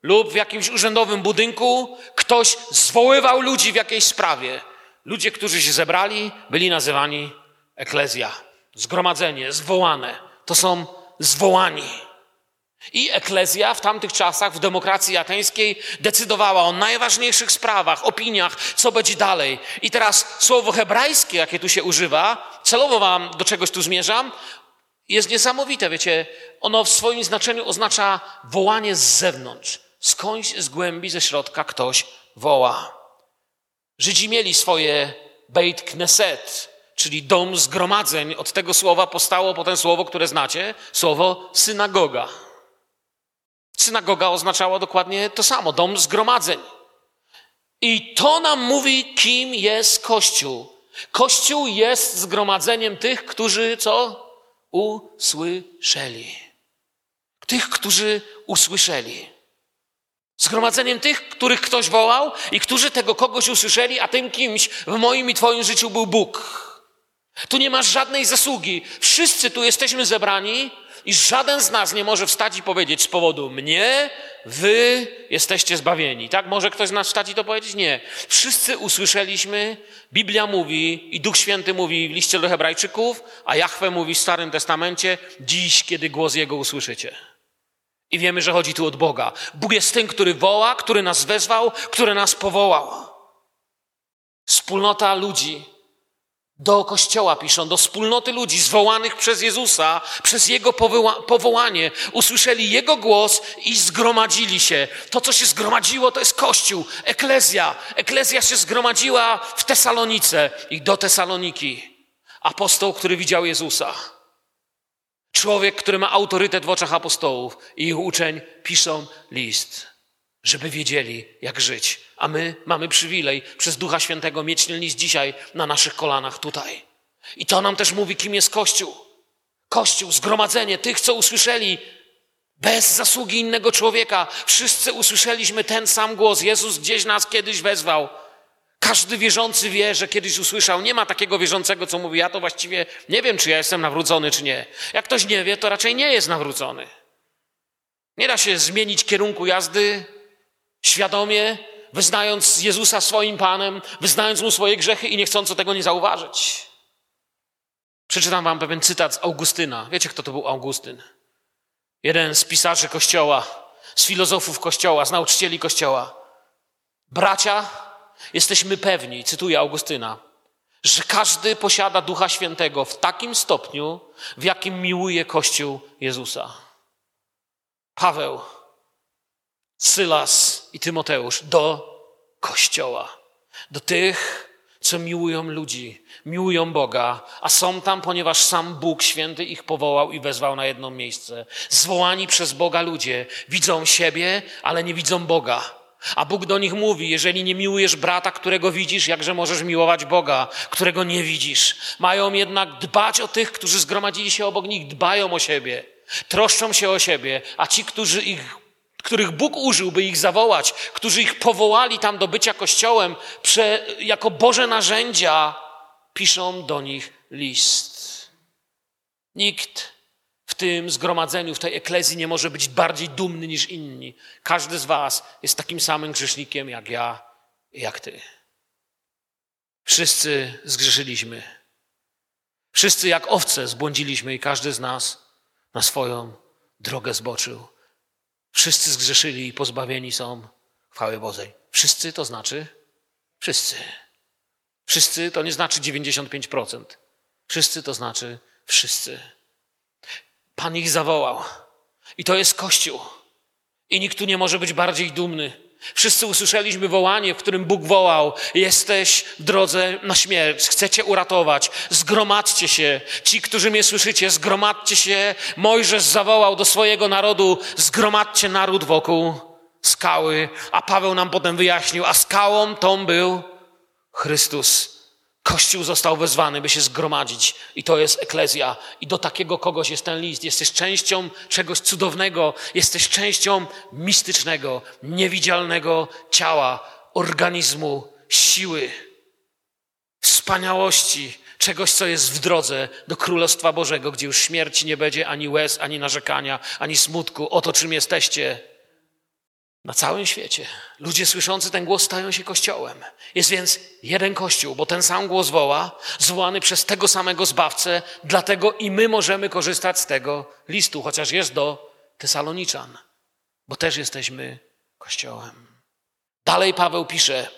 lub w jakimś urzędowym budynku ktoś zwoływał ludzi w jakiejś sprawie. Ludzie, którzy się zebrali, byli nazywani eklezja. Zgromadzenie, zwołane. To są zwołani. I eklezja w tamtych czasach, w demokracji ateńskiej, decydowała o najważniejszych sprawach, opiniach, co będzie dalej. I teraz słowo hebrajskie, jakie tu się używa, celowo wam do czegoś tu zmierzam, jest niesamowite, wiecie. Ono w swoim znaczeniu oznacza wołanie z zewnątrz. Skądś z głębi, ze środka ktoś woła. Żydzi mieli swoje Beit Kneset, czyli dom zgromadzeń. Od tego słowa powstało potem słowo, które znacie, słowo synagoga. Synagoga oznaczała dokładnie to samo dom zgromadzeń. I to nam mówi, kim jest Kościół. Kościół jest zgromadzeniem tych, którzy co? Usłyszeli. Tych, którzy usłyszeli. Zgromadzeniem tych, których ktoś wołał i którzy tego kogoś usłyszeli, a tym kimś w moim i Twoim życiu był Bóg. Tu nie masz żadnej zasługi. Wszyscy tu jesteśmy zebrani i żaden z nas nie może wstać i powiedzieć z powodu mnie, wy jesteście zbawieni. Tak? Może ktoś z nas wstać i to powiedzieć? Nie. Wszyscy usłyszeliśmy, Biblia mówi i Duch Święty mówi w liście do Hebrajczyków, a Jahwe mówi w Starym Testamencie, dziś, kiedy głos Jego usłyszycie. I wiemy, że chodzi tu od Boga. Bóg jest tym, który woła, który nas wezwał, który nas powołał. Wspólnota ludzi do kościoła piszą, do wspólnoty ludzi zwołanych przez Jezusa, przez Jego powoła powołanie, usłyszeli Jego głos i zgromadzili się. To, co się zgromadziło, to jest Kościół, Eklezja. Eklezja się zgromadziła w Tesalonice i do Tesaloniki. Apostoł, który widział Jezusa. Człowiek, który ma autorytet w oczach apostołów i ich uczeń piszą list, żeby wiedzieli, jak żyć. A my mamy przywilej przez Ducha Świętego mieć list dzisiaj na naszych kolanach tutaj. I to nam też mówi, kim jest Kościół. Kościół, zgromadzenie tych, co usłyszeli bez zasługi innego człowieka. Wszyscy usłyszeliśmy ten sam głos. Jezus gdzieś nas kiedyś wezwał. Każdy wierzący wie, że kiedyś usłyszał. Nie ma takiego wierzącego, co mówi, ja to właściwie nie wiem, czy ja jestem nawrócony, czy nie. Jak ktoś nie wie, to raczej nie jest nawrócony. Nie da się zmienić kierunku jazdy świadomie, wyznając Jezusa swoim Panem, wyznając Mu swoje grzechy i nie chcąc tego nie zauważyć. Przeczytam Wam pewien cytat z Augustyna. Wiecie, kto to był Augustyn? Jeden z pisarzy Kościoła, z filozofów Kościoła, z nauczycieli Kościoła. Bracia, jesteśmy pewni, cytuję Augustyna, że każdy posiada Ducha Świętego w takim stopniu, w jakim miłuje Kościół Jezusa. Paweł, Sylas i Tymoteusz do Kościoła, do tych, co miłują ludzi, miłują Boga, a są tam, ponieważ sam Bóg Święty ich powołał i wezwał na jedno miejsce. Zwołani przez Boga ludzie widzą siebie, ale nie widzą Boga. A Bóg do nich mówi, jeżeli nie miłujesz brata, którego widzisz, jakże możesz miłować Boga, którego nie widzisz. Mają jednak dbać o tych, którzy zgromadzili się obok nich, dbają o siebie, troszczą się o siebie, a ci, którzy ich, których Bóg użył, by ich zawołać, którzy ich powołali tam do bycia Kościołem prze, jako Boże narzędzia, piszą do nich list. Nikt w tym zgromadzeniu, w tej eklezji nie może być bardziej dumny niż inni. Każdy z Was jest takim samym grzesznikiem jak ja i jak Ty. Wszyscy zgrzeszyliśmy. Wszyscy jak owce zbłądziliśmy i każdy z nas na swoją drogę zboczył. Wszyscy zgrzeszyli i pozbawieni są chwały Bożej. Wszyscy to znaczy wszyscy. Wszyscy to nie znaczy 95%. Wszyscy to znaczy wszyscy. Pan ich zawołał. I to jest Kościół. I nikt tu nie może być bardziej dumny. Wszyscy usłyszeliśmy wołanie, w którym Bóg wołał: Jesteś w drodze na śmierć, chcecie uratować, zgromadźcie się. Ci, którzy mnie słyszycie, zgromadźcie się. Mojżesz zawołał do swojego narodu: Zgromadźcie naród wokół skały. A Paweł nam potem wyjaśnił: A skałą tą był Chrystus. Kościół został wezwany, by się zgromadzić, i to jest eklezja. I do takiego kogoś jest ten list. Jesteś częścią czegoś cudownego, jesteś częścią mistycznego, niewidzialnego ciała, organizmu, siły, wspaniałości, czegoś, co jest w drodze do Królestwa Bożego, gdzie już śmierci nie będzie ani łez, ani narzekania, ani smutku. Oto czym jesteście na całym świecie ludzie słyszący ten głos stają się kościołem. Jest więc jeden kościół, bo ten sam głos woła, zwołany przez tego samego zbawcę, dlatego i my możemy korzystać z tego listu, chociaż jest do Tesaloniczan, bo też jesteśmy kościołem. Dalej Paweł pisze,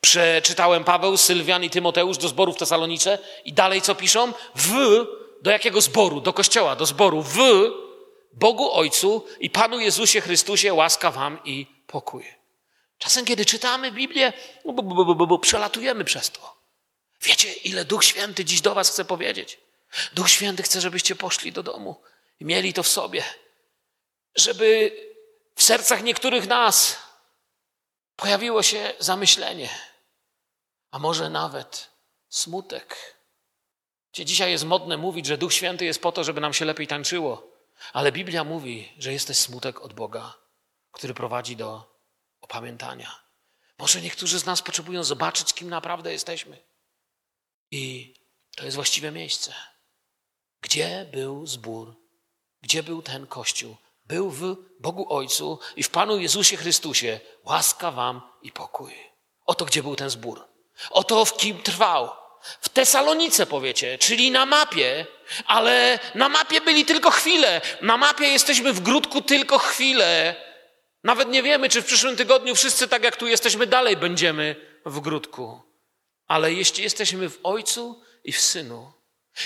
przeczytałem Paweł, Sylwian i Tymoteusz do zboru w Tesalonice i dalej co piszą? W, do jakiego zboru? Do kościoła, do zboru. W Bogu Ojcu i Panu Jezusie Chrystusie łaska wam i pokój. Czasem, kiedy czytamy Biblię, przelatujemy przez to. Wiecie, ile Duch Święty dziś do was chce powiedzieć? Duch Święty chce, żebyście poszli do domu i mieli to w sobie. Żeby w sercach niektórych nas pojawiło się zamyślenie, a może nawet smutek. Gdzie dzisiaj jest modne mówić, że Duch Święty jest po to, żeby nam się lepiej tańczyło, ale Biblia mówi, że jest też smutek od Boga, który prowadzi do opamiętania. Może niektórzy z nas potrzebują zobaczyć, kim naprawdę jesteśmy. I to jest właściwe miejsce. Gdzie był zbór? Gdzie był ten Kościół? Był w Bogu Ojcu i w Panu Jezusie Chrystusie. Łaska wam i pokój. Oto gdzie był ten zbór. Oto w kim trwał. W Tesalonice powiecie, czyli na mapie, ale na mapie byli tylko chwilę. Na mapie jesteśmy w grudku tylko chwilę. Nawet nie wiemy, czy w przyszłym tygodniu wszyscy tak jak tu jesteśmy, dalej będziemy w grudku. Ale jeśli jesteśmy w Ojcu i w Synu,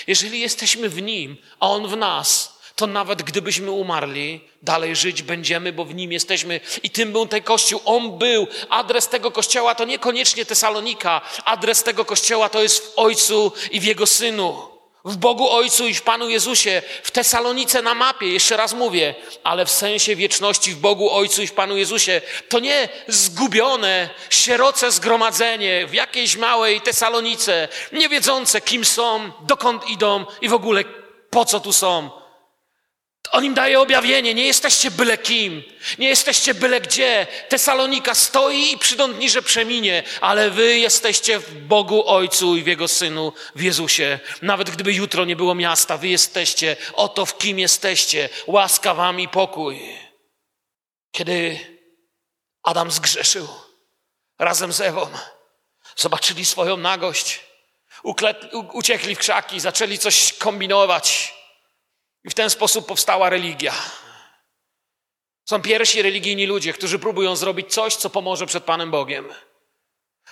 jeżeli jesteśmy w Nim, a On w nas, to nawet gdybyśmy umarli, dalej żyć będziemy, bo w Nim jesteśmy. I tym był ten Kościół. On był. Adres tego Kościoła to niekoniecznie Tesalonika. Adres tego Kościoła to jest w Ojcu i w Jego Synu w Bogu Ojcu i w Panu Jezusie, w Tesalonice na mapie, jeszcze raz mówię, ale w sensie wieczności w Bogu Ojcu i w Panu Jezusie. To nie zgubione, sieroce zgromadzenie w jakiejś małej Tesalonice, nie wiedzące kim są, dokąd idą i w ogóle po co tu są. On im daje objawienie, nie jesteście byle kim, nie jesteście byle gdzie. Tesalonika stoi i przydą dni, że przeminie, ale wy jesteście w Bogu Ojcu i w Jego Synu, w Jezusie. Nawet gdyby jutro nie było miasta, wy jesteście, oto w kim jesteście. Łaska wam i pokój. Kiedy Adam zgrzeszył razem z Ewą, zobaczyli swoją nagość, uciekli w krzaki, zaczęli coś kombinować i w ten sposób powstała religia. Są pierwsi religijni ludzie, którzy próbują zrobić coś, co pomoże przed Panem Bogiem.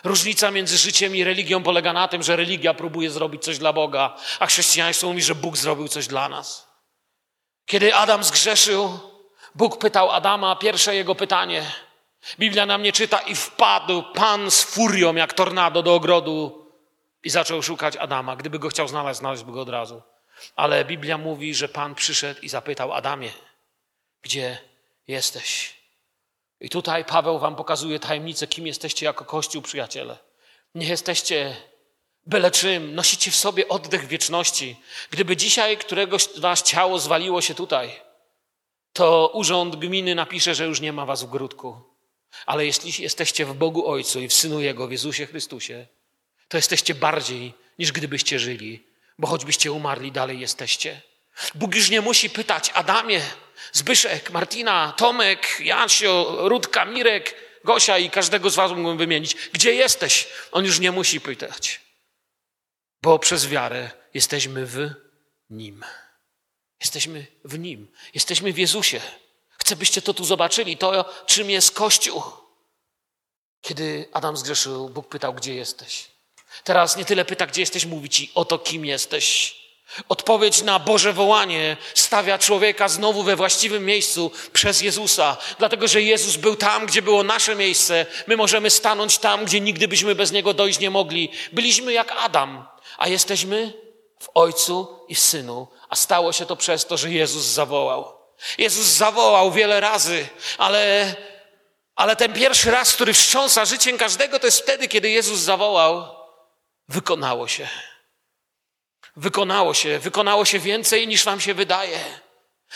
Różnica między życiem i religią polega na tym, że religia próbuje zrobić coś dla Boga, a chrześcijaństwo mówi, że Bóg zrobił coś dla nas. Kiedy Adam zgrzeszył, Bóg pytał Adama pierwsze jego pytanie. Biblia nam nie czyta i wpadł Pan z furią jak tornado do ogrodu i zaczął szukać Adama. Gdyby go chciał znaleźć, znalazłby go od razu. Ale Biblia mówi, że Pan przyszedł i zapytał Adamie, gdzie jesteś? I tutaj Paweł wam pokazuje tajemnicę, kim jesteście jako Kościół, przyjaciele. Nie jesteście byle czym, nosicie w sobie oddech wieczności. Gdyby dzisiaj któregoś z was ciało zwaliło się tutaj, to urząd gminy napisze, że już nie ma was w grudku. Ale jeśli jesteście w Bogu Ojcu i w Synu Jego, w Jezusie Chrystusie, to jesteście bardziej niż gdybyście żyli bo choćbyście umarli, dalej jesteście. Bóg już nie musi pytać Adamie, Zbyszek, Martina, Tomek, Jasio, Rudka, Mirek, Gosia i każdego z was mógłbym wymienić. Gdzie jesteś? On już nie musi pytać, bo przez wiarę jesteśmy w Nim. Jesteśmy w Nim. Jesteśmy w Jezusie. Chcę, byście to tu zobaczyli, to czym jest Kościół. Kiedy Adam zgrzeszył, Bóg pytał, gdzie jesteś. Teraz nie tyle pyta, gdzie jesteś, mówi ci o to, kim jesteś. Odpowiedź na Boże wołanie stawia człowieka znowu we właściwym miejscu przez Jezusa, dlatego że Jezus był tam, gdzie było nasze miejsce. My możemy stanąć tam, gdzie nigdy byśmy bez Niego dojść nie mogli. Byliśmy jak Adam, a jesteśmy w Ojcu i w Synu, a stało się to przez to, że Jezus zawołał. Jezus zawołał wiele razy, ale, ale ten pierwszy raz, który wstrząsa życiem każdego, to jest wtedy, kiedy Jezus zawołał wykonało się. Wykonało się, wykonało się więcej niż wam się wydaje.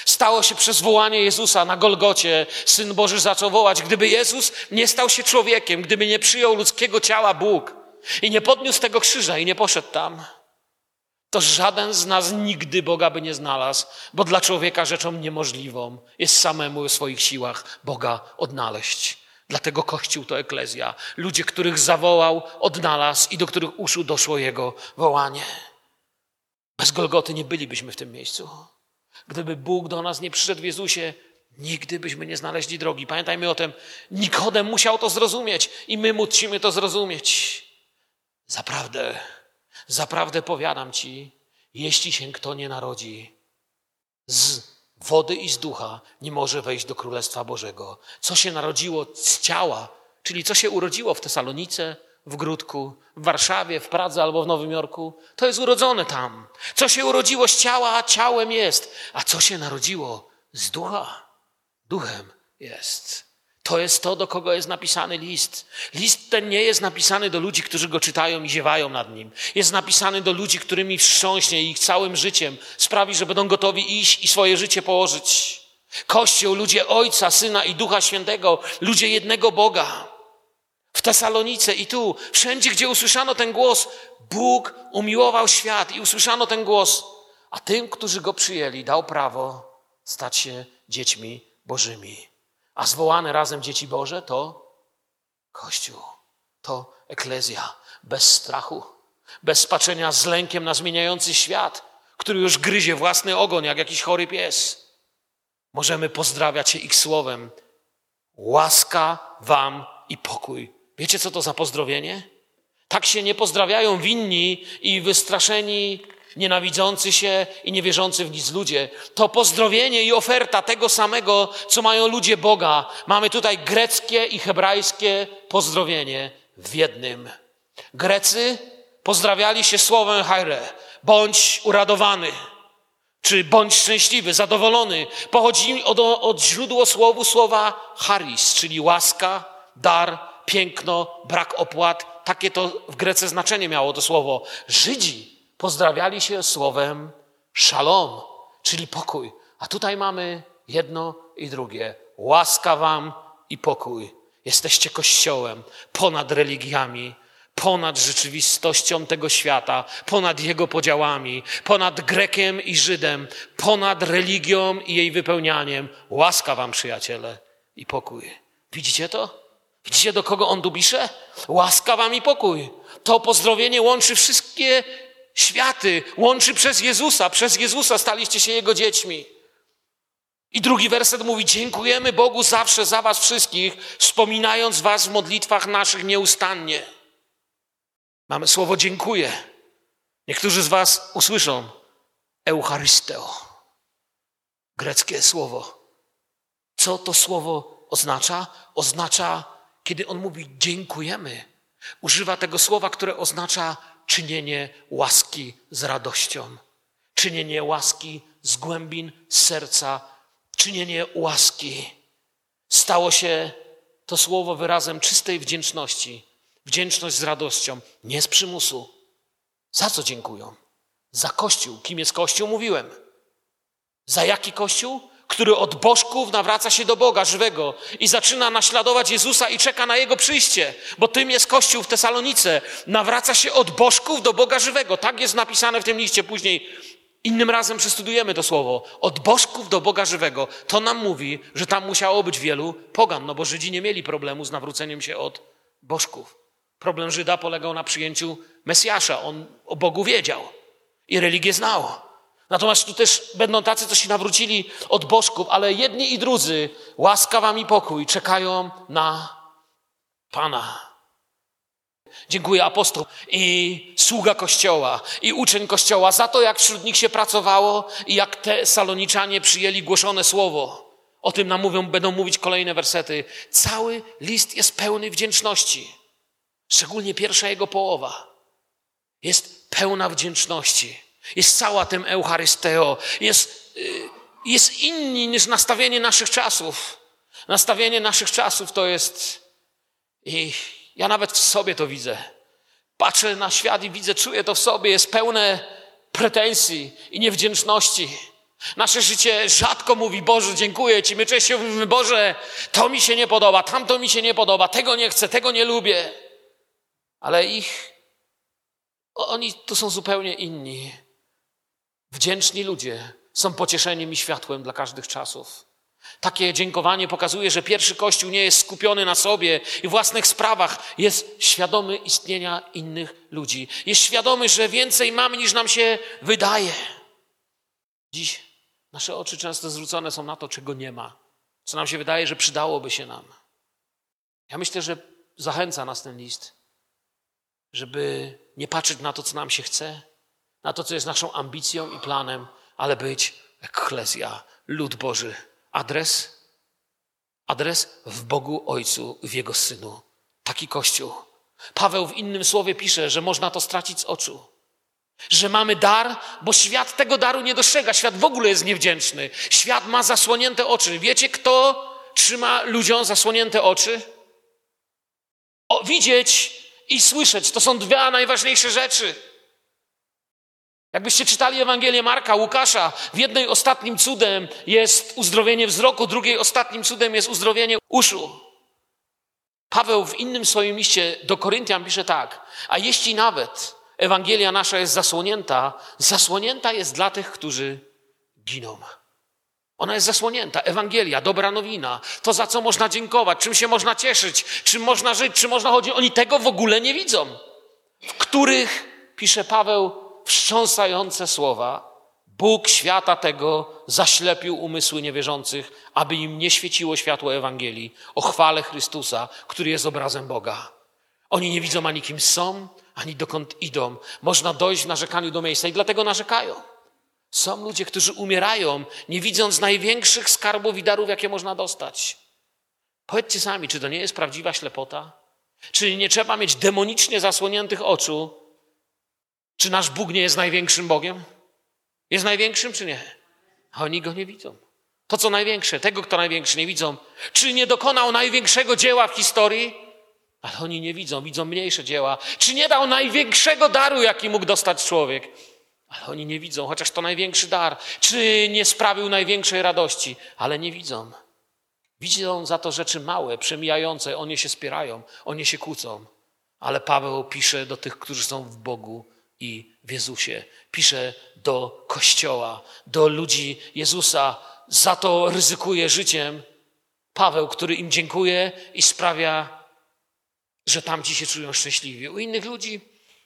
Stało się przez wołanie Jezusa na Golgocie. Syn Boży zaczął wołać. Gdyby Jezus nie stał się człowiekiem, gdyby nie przyjął ludzkiego ciała Bóg i nie podniósł tego krzyża i nie poszedł tam, to żaden z nas nigdy Boga by nie znalazł, bo dla człowieka rzeczą niemożliwą jest samemu w swoich siłach Boga odnaleźć. Dlatego Kościół to eklezja. Ludzie, których zawołał, odnalazł i do których uszu doszło Jego wołanie. Bez Golgoty nie bylibyśmy w tym miejscu. Gdyby Bóg do nas nie przyszedł w Jezusie, nigdy byśmy nie znaleźli drogi. Pamiętajmy o tym, Nikodem musiał to zrozumieć i my musimy to zrozumieć. Zaprawdę, zaprawdę powiadam Ci, jeśli się kto nie narodzi z wody i z ducha nie może wejść do Królestwa Bożego. Co się narodziło z ciała, czyli co się urodziło w Tesalonice, w Grudku, w Warszawie, w Pradze albo w Nowym Jorku, to jest urodzone tam. Co się urodziło z ciała, ciałem jest. A co się narodziło z ducha, duchem jest. To jest to, do kogo jest napisany list. List ten nie jest napisany do ludzi, którzy go czytają i ziewają nad nim. Jest napisany do ludzi, którymi wstrząśnie ich całym życiem, sprawi, że będą gotowi iść i swoje życie położyć. Kościół, ludzie Ojca, Syna i Ducha Świętego, ludzie jednego Boga. W Tesalonice i tu, wszędzie, gdzie usłyszano ten głos, Bóg umiłował świat i usłyszano ten głos, a tym, którzy go przyjęli, dał prawo stać się dziećmi Bożymi. A zwołane razem dzieci Boże to Kościół, to eklezja, bez strachu, bez spaczenia z lękiem na zmieniający świat, który już gryzie własny ogon jak jakiś chory pies. Możemy pozdrawiać się ich słowem. Łaska wam i pokój. Wiecie, co to za pozdrowienie? Tak się nie pozdrawiają winni i wystraszeni nienawidzący się i niewierzący w nic ludzie. To pozdrowienie i oferta tego samego, co mają ludzie Boga. Mamy tutaj greckie i hebrajskie pozdrowienie w jednym. Grecy pozdrawiali się słowem hajre, bądź uradowany, czy bądź szczęśliwy, zadowolony. Pochodzi od, od źródło słowu słowa charis, czyli łaska, dar, piękno, brak opłat. Takie to w Grece znaczenie miało to słowo. Żydzi pozdrawiali się słowem szalom, czyli pokój. A tutaj mamy jedno i drugie. Łaska wam i pokój. Jesteście kościołem ponad religiami, ponad rzeczywistością tego świata, ponad jego podziałami, ponad Grekiem i Żydem, ponad religią i jej wypełnianiem. Łaska wam, przyjaciele, i pokój. Widzicie to? Widzicie, do kogo on tu pisze? Łaska wam i pokój. To pozdrowienie łączy wszystkie światy, łączy przez Jezusa. Przez Jezusa staliście się Jego dziećmi. I drugi werset mówi: Dziękujemy Bogu zawsze za Was wszystkich, wspominając Was w modlitwach naszych nieustannie. Mamy słowo dziękuję. Niektórzy z Was usłyszą Eucharysteo, greckie słowo. Co to słowo oznacza? Oznacza, kiedy on mówi dziękujemy, używa tego słowa, które oznacza czynienie łaski z radością, czynienie łaski z głębin serca, czynienie łaski. Stało się to słowo wyrazem czystej wdzięczności. Wdzięczność z radością, nie z przymusu. Za co dziękują? Za Kościół. Kim jest Kościół? Mówiłem. Za jaki Kościół? Który od bożków nawraca się do Boga żywego i zaczyna naśladować Jezusa i czeka na Jego przyjście, bo tym jest Kościół w Tesalonice. Nawraca się od bożków do Boga żywego. Tak jest napisane w tym liście. Później innym razem przestudujemy to słowo. Od bożków do Boga żywego. To nam mówi, że tam musiało być wielu pogan, no bo Żydzi nie mieli problemu z nawróceniem się od bożków. Problem Żyda polegał na przyjęciu Mesjasza. On o Bogu wiedział i religię znał. Natomiast tu też będą tacy, co się nawrócili od bożków, ale jedni i drudzy, łaska wam i pokój, czekają na Pana. Dziękuję apostoł i sługa Kościoła i uczeń Kościoła za to, jak wśród nich się pracowało i jak te saloniczanie przyjęli głoszone słowo. O tym nam mówią, będą mówić kolejne wersety. Cały list jest pełny wdzięczności. Szczególnie pierwsza jego połowa jest pełna wdzięczności. Jest cała tym Eucharysteo. Jest, y, jest inni niż nastawienie naszych czasów. Nastawienie naszych czasów to jest. I ja nawet w sobie to widzę. Patrzę na świat i widzę, czuję to w sobie. Jest pełne pretensji i niewdzięczności. Nasze życie rzadko mówi, Boże, dziękuję Ci. My częściej mówimy, Boże, to mi się nie podoba, tamto mi się nie podoba, tego nie chcę, tego nie lubię. Ale ich, oni to są zupełnie inni. Wdzięczni ludzie są pocieszeniem i światłem dla każdych czasów. Takie dziękowanie pokazuje, że pierwszy Kościół nie jest skupiony na sobie i własnych sprawach, jest świadomy istnienia innych ludzi. Jest świadomy, że więcej mamy niż nam się wydaje. Dziś nasze oczy często zwrócone są na to, czego nie ma, co nam się wydaje, że przydałoby się nam. Ja myślę, że zachęca nas ten list, żeby nie patrzeć na to, co nam się chce, na to, co jest naszą ambicją i planem, ale być eklezja, lud Boży. Adres? Adres w Bogu Ojcu, w Jego Synu. Taki Kościół. Paweł w innym słowie pisze, że można to stracić z oczu. Że mamy dar, bo świat tego daru nie dostrzega. Świat w ogóle jest niewdzięczny. Świat ma zasłonięte oczy. Wiecie, kto trzyma ludziom zasłonięte oczy? O, widzieć i słyszeć to są dwie najważniejsze rzeczy. Jakbyście czytali Ewangelię Marka, Łukasza, w jednej ostatnim cudem jest uzdrowienie wzroku, drugiej ostatnim cudem jest uzdrowienie uszu. Paweł w innym swoim liście do Koryntian pisze tak, a jeśli nawet Ewangelia nasza jest zasłonięta, zasłonięta jest dla tych, którzy giną. Ona jest zasłonięta. Ewangelia, dobra nowina, to za co można dziękować, czym się można cieszyć, czym można żyć, czym można chodzić. Oni tego w ogóle nie widzą. W których, pisze Paweł, wstrząsające słowa, Bóg świata tego zaślepił umysły niewierzących, aby im nie świeciło światło Ewangelii o chwale Chrystusa, który jest obrazem Boga. Oni nie widzą ani kim są, ani dokąd idą. Można dojść w narzekaniu do miejsca i dlatego narzekają. Są ludzie, którzy umierają, nie widząc największych skarbów i darów, jakie można dostać. Powiedzcie sami, czy to nie jest prawdziwa ślepota? Czy nie trzeba mieć demonicznie zasłoniętych oczu? Czy nasz Bóg nie jest największym Bogiem? Jest największym, czy nie? A oni go nie widzą. To, co największe, tego, kto największy, nie widzą. Czy nie dokonał największego dzieła w historii? Ale oni nie widzą, widzą mniejsze dzieła. Czy nie dał największego daru, jaki mógł dostać człowiek? Ale oni nie widzą, chociaż to największy dar. Czy nie sprawił największej radości? Ale nie widzą. Widzą za to rzeczy małe, przemijające, one się spierają, one się kłócą. Ale Paweł pisze do tych, którzy są w Bogu i w Jezusie. Pisze do Kościoła, do ludzi Jezusa. Za to ryzykuje życiem. Paweł, który im dziękuje i sprawia, że tamci się czują szczęśliwi. U innych ludzi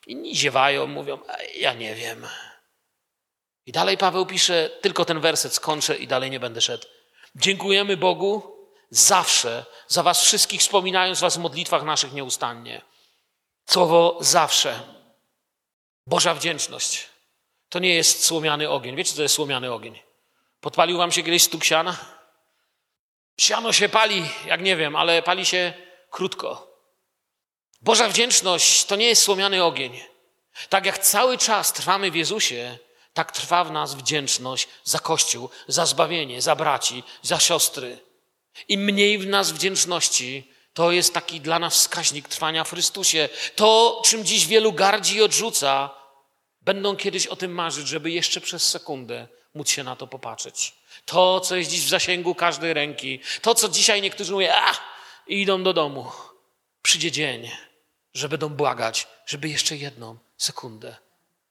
inni ziewają, mówią, ja nie wiem. I dalej Paweł pisze, tylko ten werset skończę i dalej nie będę szedł. Dziękujemy Bogu zawsze za was wszystkich, wspominając was w modlitwach naszych nieustannie. Słowo zawsze. Boża wdzięczność. To nie jest słomiany ogień. Wiecie, co to jest słomiany ogień? Podpalił wam się kiedyś stuk siana? Siano się pali, jak nie wiem, ale pali się krótko. Boża wdzięczność to nie jest słomiany ogień. Tak jak cały czas trwamy w Jezusie, tak trwa w nas wdzięczność za Kościół, za zbawienie, za braci, za siostry. Im mniej w nas wdzięczności, to jest taki dla nas wskaźnik trwania w Chrystusie. To, czym dziś wielu gardzi i odrzuca, będą kiedyś o tym marzyć, żeby jeszcze przez sekundę móc się na to popatrzeć. To, co jest dziś w zasięgu każdej ręki, to, co dzisiaj niektórzy mówią, a, i idą do domu. Przyjdzie dzień, że będą błagać, żeby jeszcze jedną sekundę,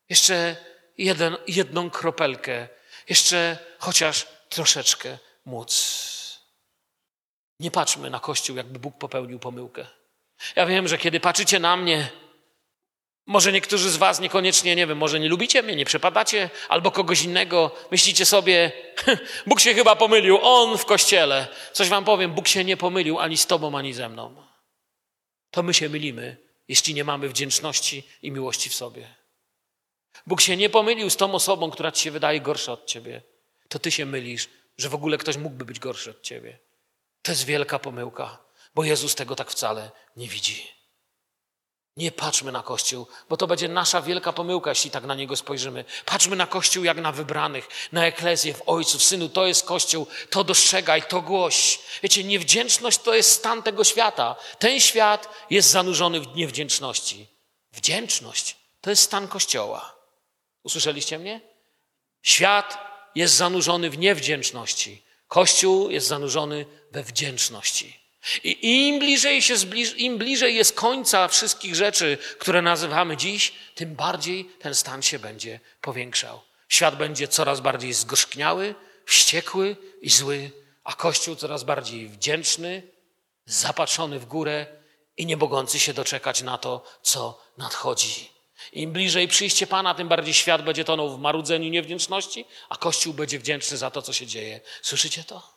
jeszcze jeden, jedną kropelkę, jeszcze chociaż troszeczkę móc. Nie patrzmy na Kościół, jakby Bóg popełnił pomyłkę. Ja wiem, że kiedy patrzycie na mnie, może niektórzy z Was niekoniecznie, nie wiem, może nie lubicie mnie, nie przepadacie, albo kogoś innego, myślicie sobie, Bóg się chyba pomylił, On w kościele. Coś Wam powiem, Bóg się nie pomylił ani z Tobą, ani ze mną. To my się mylimy, jeśli nie mamy wdzięczności i miłości w sobie. Bóg się nie pomylił z tą osobą, która ci się wydaje gorsza od ciebie. To ty się mylisz, że w ogóle ktoś mógłby być gorszy od ciebie. To jest wielka pomyłka, bo Jezus tego tak wcale nie widzi. Nie patrzmy na Kościół, bo to będzie nasza wielka pomyłka, jeśli tak na niego spojrzymy. Patrzmy na Kościół jak na wybranych, na eklezję, w Ojcu, w Synu. To jest Kościół, to dostrzegaj, to głoś. Wiecie, niewdzięczność to jest stan tego świata. Ten świat jest zanurzony w niewdzięczności. Wdzięczność to jest stan Kościoła. Usłyszeliście mnie? Świat jest zanurzony w niewdzięczności. Kościół jest zanurzony we wdzięczności. I im bliżej, się zbliż, im bliżej jest końca wszystkich rzeczy, które nazywamy dziś, tym bardziej ten stan się będzie powiększał. Świat będzie coraz bardziej zgorzkniały, wściekły i zły, a Kościół coraz bardziej wdzięczny, zapatrzony w górę i nie mogący się doczekać na to, co nadchodzi. Im bliżej przyjście Pana, tym bardziej świat będzie tonął w marudzeniu niewdzięczności, a Kościół będzie wdzięczny za to, co się dzieje. Słyszycie to?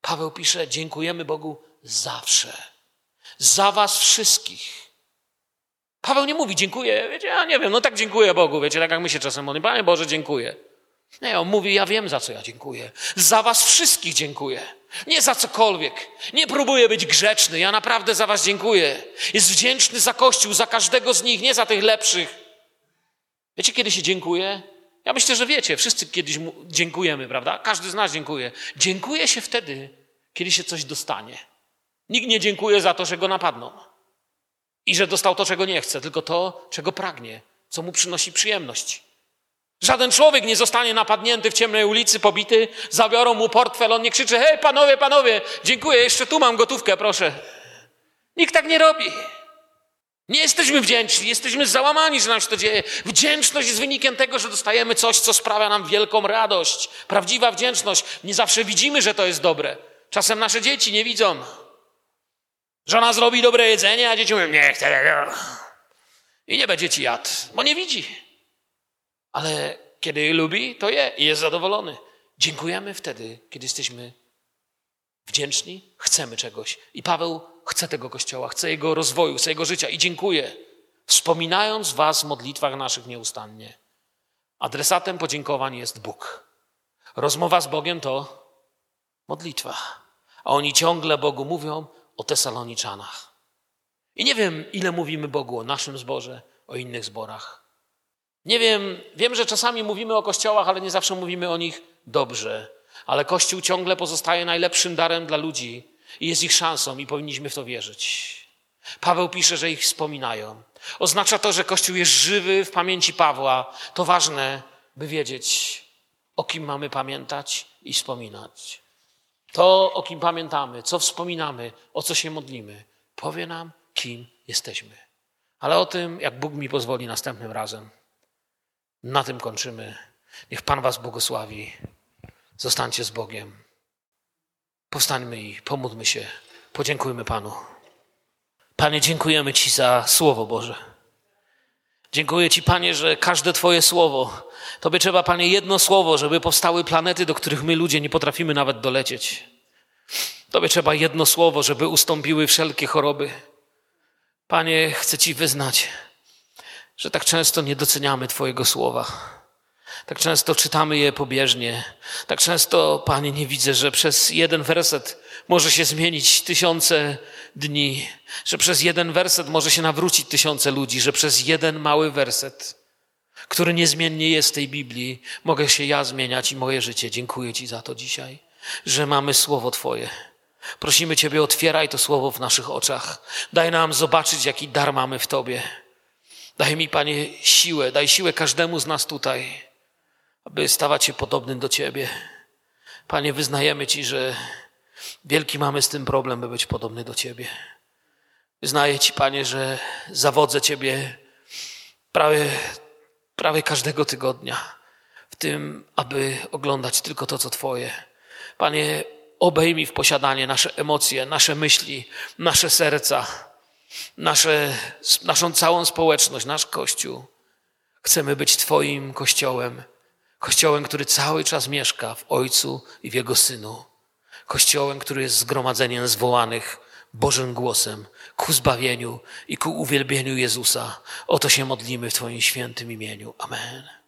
Paweł pisze: Dziękujemy Bogu zawsze. Za Was wszystkich. Paweł nie mówi dziękuję, wiecie, ja nie wiem, no tak dziękuję Bogu, wiecie, tak jak my się czasem modlimy, Panie Boże, dziękuję. Nie, on mówi, ja wiem za co ja dziękuję. Za Was wszystkich dziękuję. Nie za cokolwiek. Nie próbuję być grzeczny. Ja naprawdę za Was dziękuję. Jest wdzięczny za Kościół, za każdego z nich, nie za tych lepszych. Wiecie, kiedy się dziękuję? Ja myślę, że wiecie, wszyscy kiedyś dziękujemy, prawda? Każdy z nas dziękuje. Dziękuję się wtedy, kiedy się coś dostanie. Nikt nie dziękuje za to, że go napadną i że dostał to, czego nie chce, tylko to, czego pragnie, co mu przynosi przyjemność. Żaden człowiek nie zostanie napadnięty w ciemnej ulicy, pobity, zabiorą mu portfel, on nie krzyczy, hej panowie, panowie, dziękuję, jeszcze tu mam gotówkę, proszę. Nikt tak nie robi. Nie jesteśmy wdzięczni, jesteśmy załamani, że nam się to dzieje. Wdzięczność jest wynikiem tego, że dostajemy coś, co sprawia nam wielką radość. Prawdziwa wdzięczność. Nie zawsze widzimy, że to jest dobre. Czasem nasze dzieci nie widzą. Żona zrobi dobre jedzenie, a dzieci mówią, nie chcę tego. I nie będzie ci jadł, bo nie widzi. Ale kiedy lubi, to je i jest zadowolony. Dziękujemy wtedy, kiedy jesteśmy wdzięczni, chcemy czegoś. I Paweł chce tego kościoła, chce jego rozwoju, chce jego życia i dziękuję, wspominając Was w modlitwach naszych nieustannie. Adresatem podziękowań jest Bóg. Rozmowa z Bogiem to modlitwa. A oni ciągle Bogu mówią o Tesaloniczanach. I nie wiem, ile mówimy Bogu o naszym zborze, o innych zborach. Nie wiem, wiem, że czasami mówimy o kościołach, ale nie zawsze mówimy o nich dobrze. Ale Kościół ciągle pozostaje najlepszym darem dla ludzi i jest ich szansą i powinniśmy w to wierzyć. Paweł pisze, że ich wspominają. Oznacza to, że Kościół jest żywy w pamięci Pawła. To ważne, by wiedzieć, o kim mamy pamiętać i wspominać. To, o kim pamiętamy, co wspominamy, o co się modlimy, powie nam, kim jesteśmy. Ale o tym, jak Bóg mi pozwoli następnym razem. Na tym kończymy. Niech Pan Was błogosławi. Zostańcie z Bogiem. Powstańmy i pomódlmy się. Podziękujmy Panu. Panie, dziękujemy Ci za Słowo Boże. Dziękuję Ci, Panie, że każde Twoje słowo, Tobie trzeba, Panie, jedno słowo, żeby powstały planety, do których my ludzie nie potrafimy nawet dolecieć. Tobie trzeba jedno słowo, żeby ustąpiły wszelkie choroby. Panie, chcę Ci wyznać, że tak często nie doceniamy Twojego słowa. Tak często czytamy je pobieżnie. Tak często, Panie, nie widzę, że przez jeden werset może się zmienić tysiące dni, że przez jeden werset może się nawrócić tysiące ludzi, że przez jeden mały werset, który niezmiennie jest w tej Biblii, mogę się ja zmieniać i moje życie. Dziękuję Ci za to dzisiaj, że mamy Słowo Twoje. Prosimy Ciebie, otwieraj to Słowo w naszych oczach. Daj nam zobaczyć, jaki dar mamy w Tobie. Daj mi, Panie, siłę, daj siłę każdemu z nas tutaj, aby stawać się podobnym do Ciebie. Panie, wyznajemy Ci, że wielki mamy z tym problem, by być podobny do Ciebie. Wyznaję Ci, Panie, że zawodzę Ciebie prawie, prawie każdego tygodnia w tym, aby oglądać tylko to, co Twoje. Panie, obejmij w posiadanie nasze emocje, nasze myśli, nasze serca nasze, naszą całą społeczność, nasz Kościół. Chcemy być Twoim Kościołem, Kościołem, który cały czas mieszka w Ojcu i w Jego Synu. Kościołem, który jest zgromadzeniem zwołanych Bożym głosem ku zbawieniu i ku uwielbieniu Jezusa. O to się modlimy w Twoim świętym imieniu. Amen.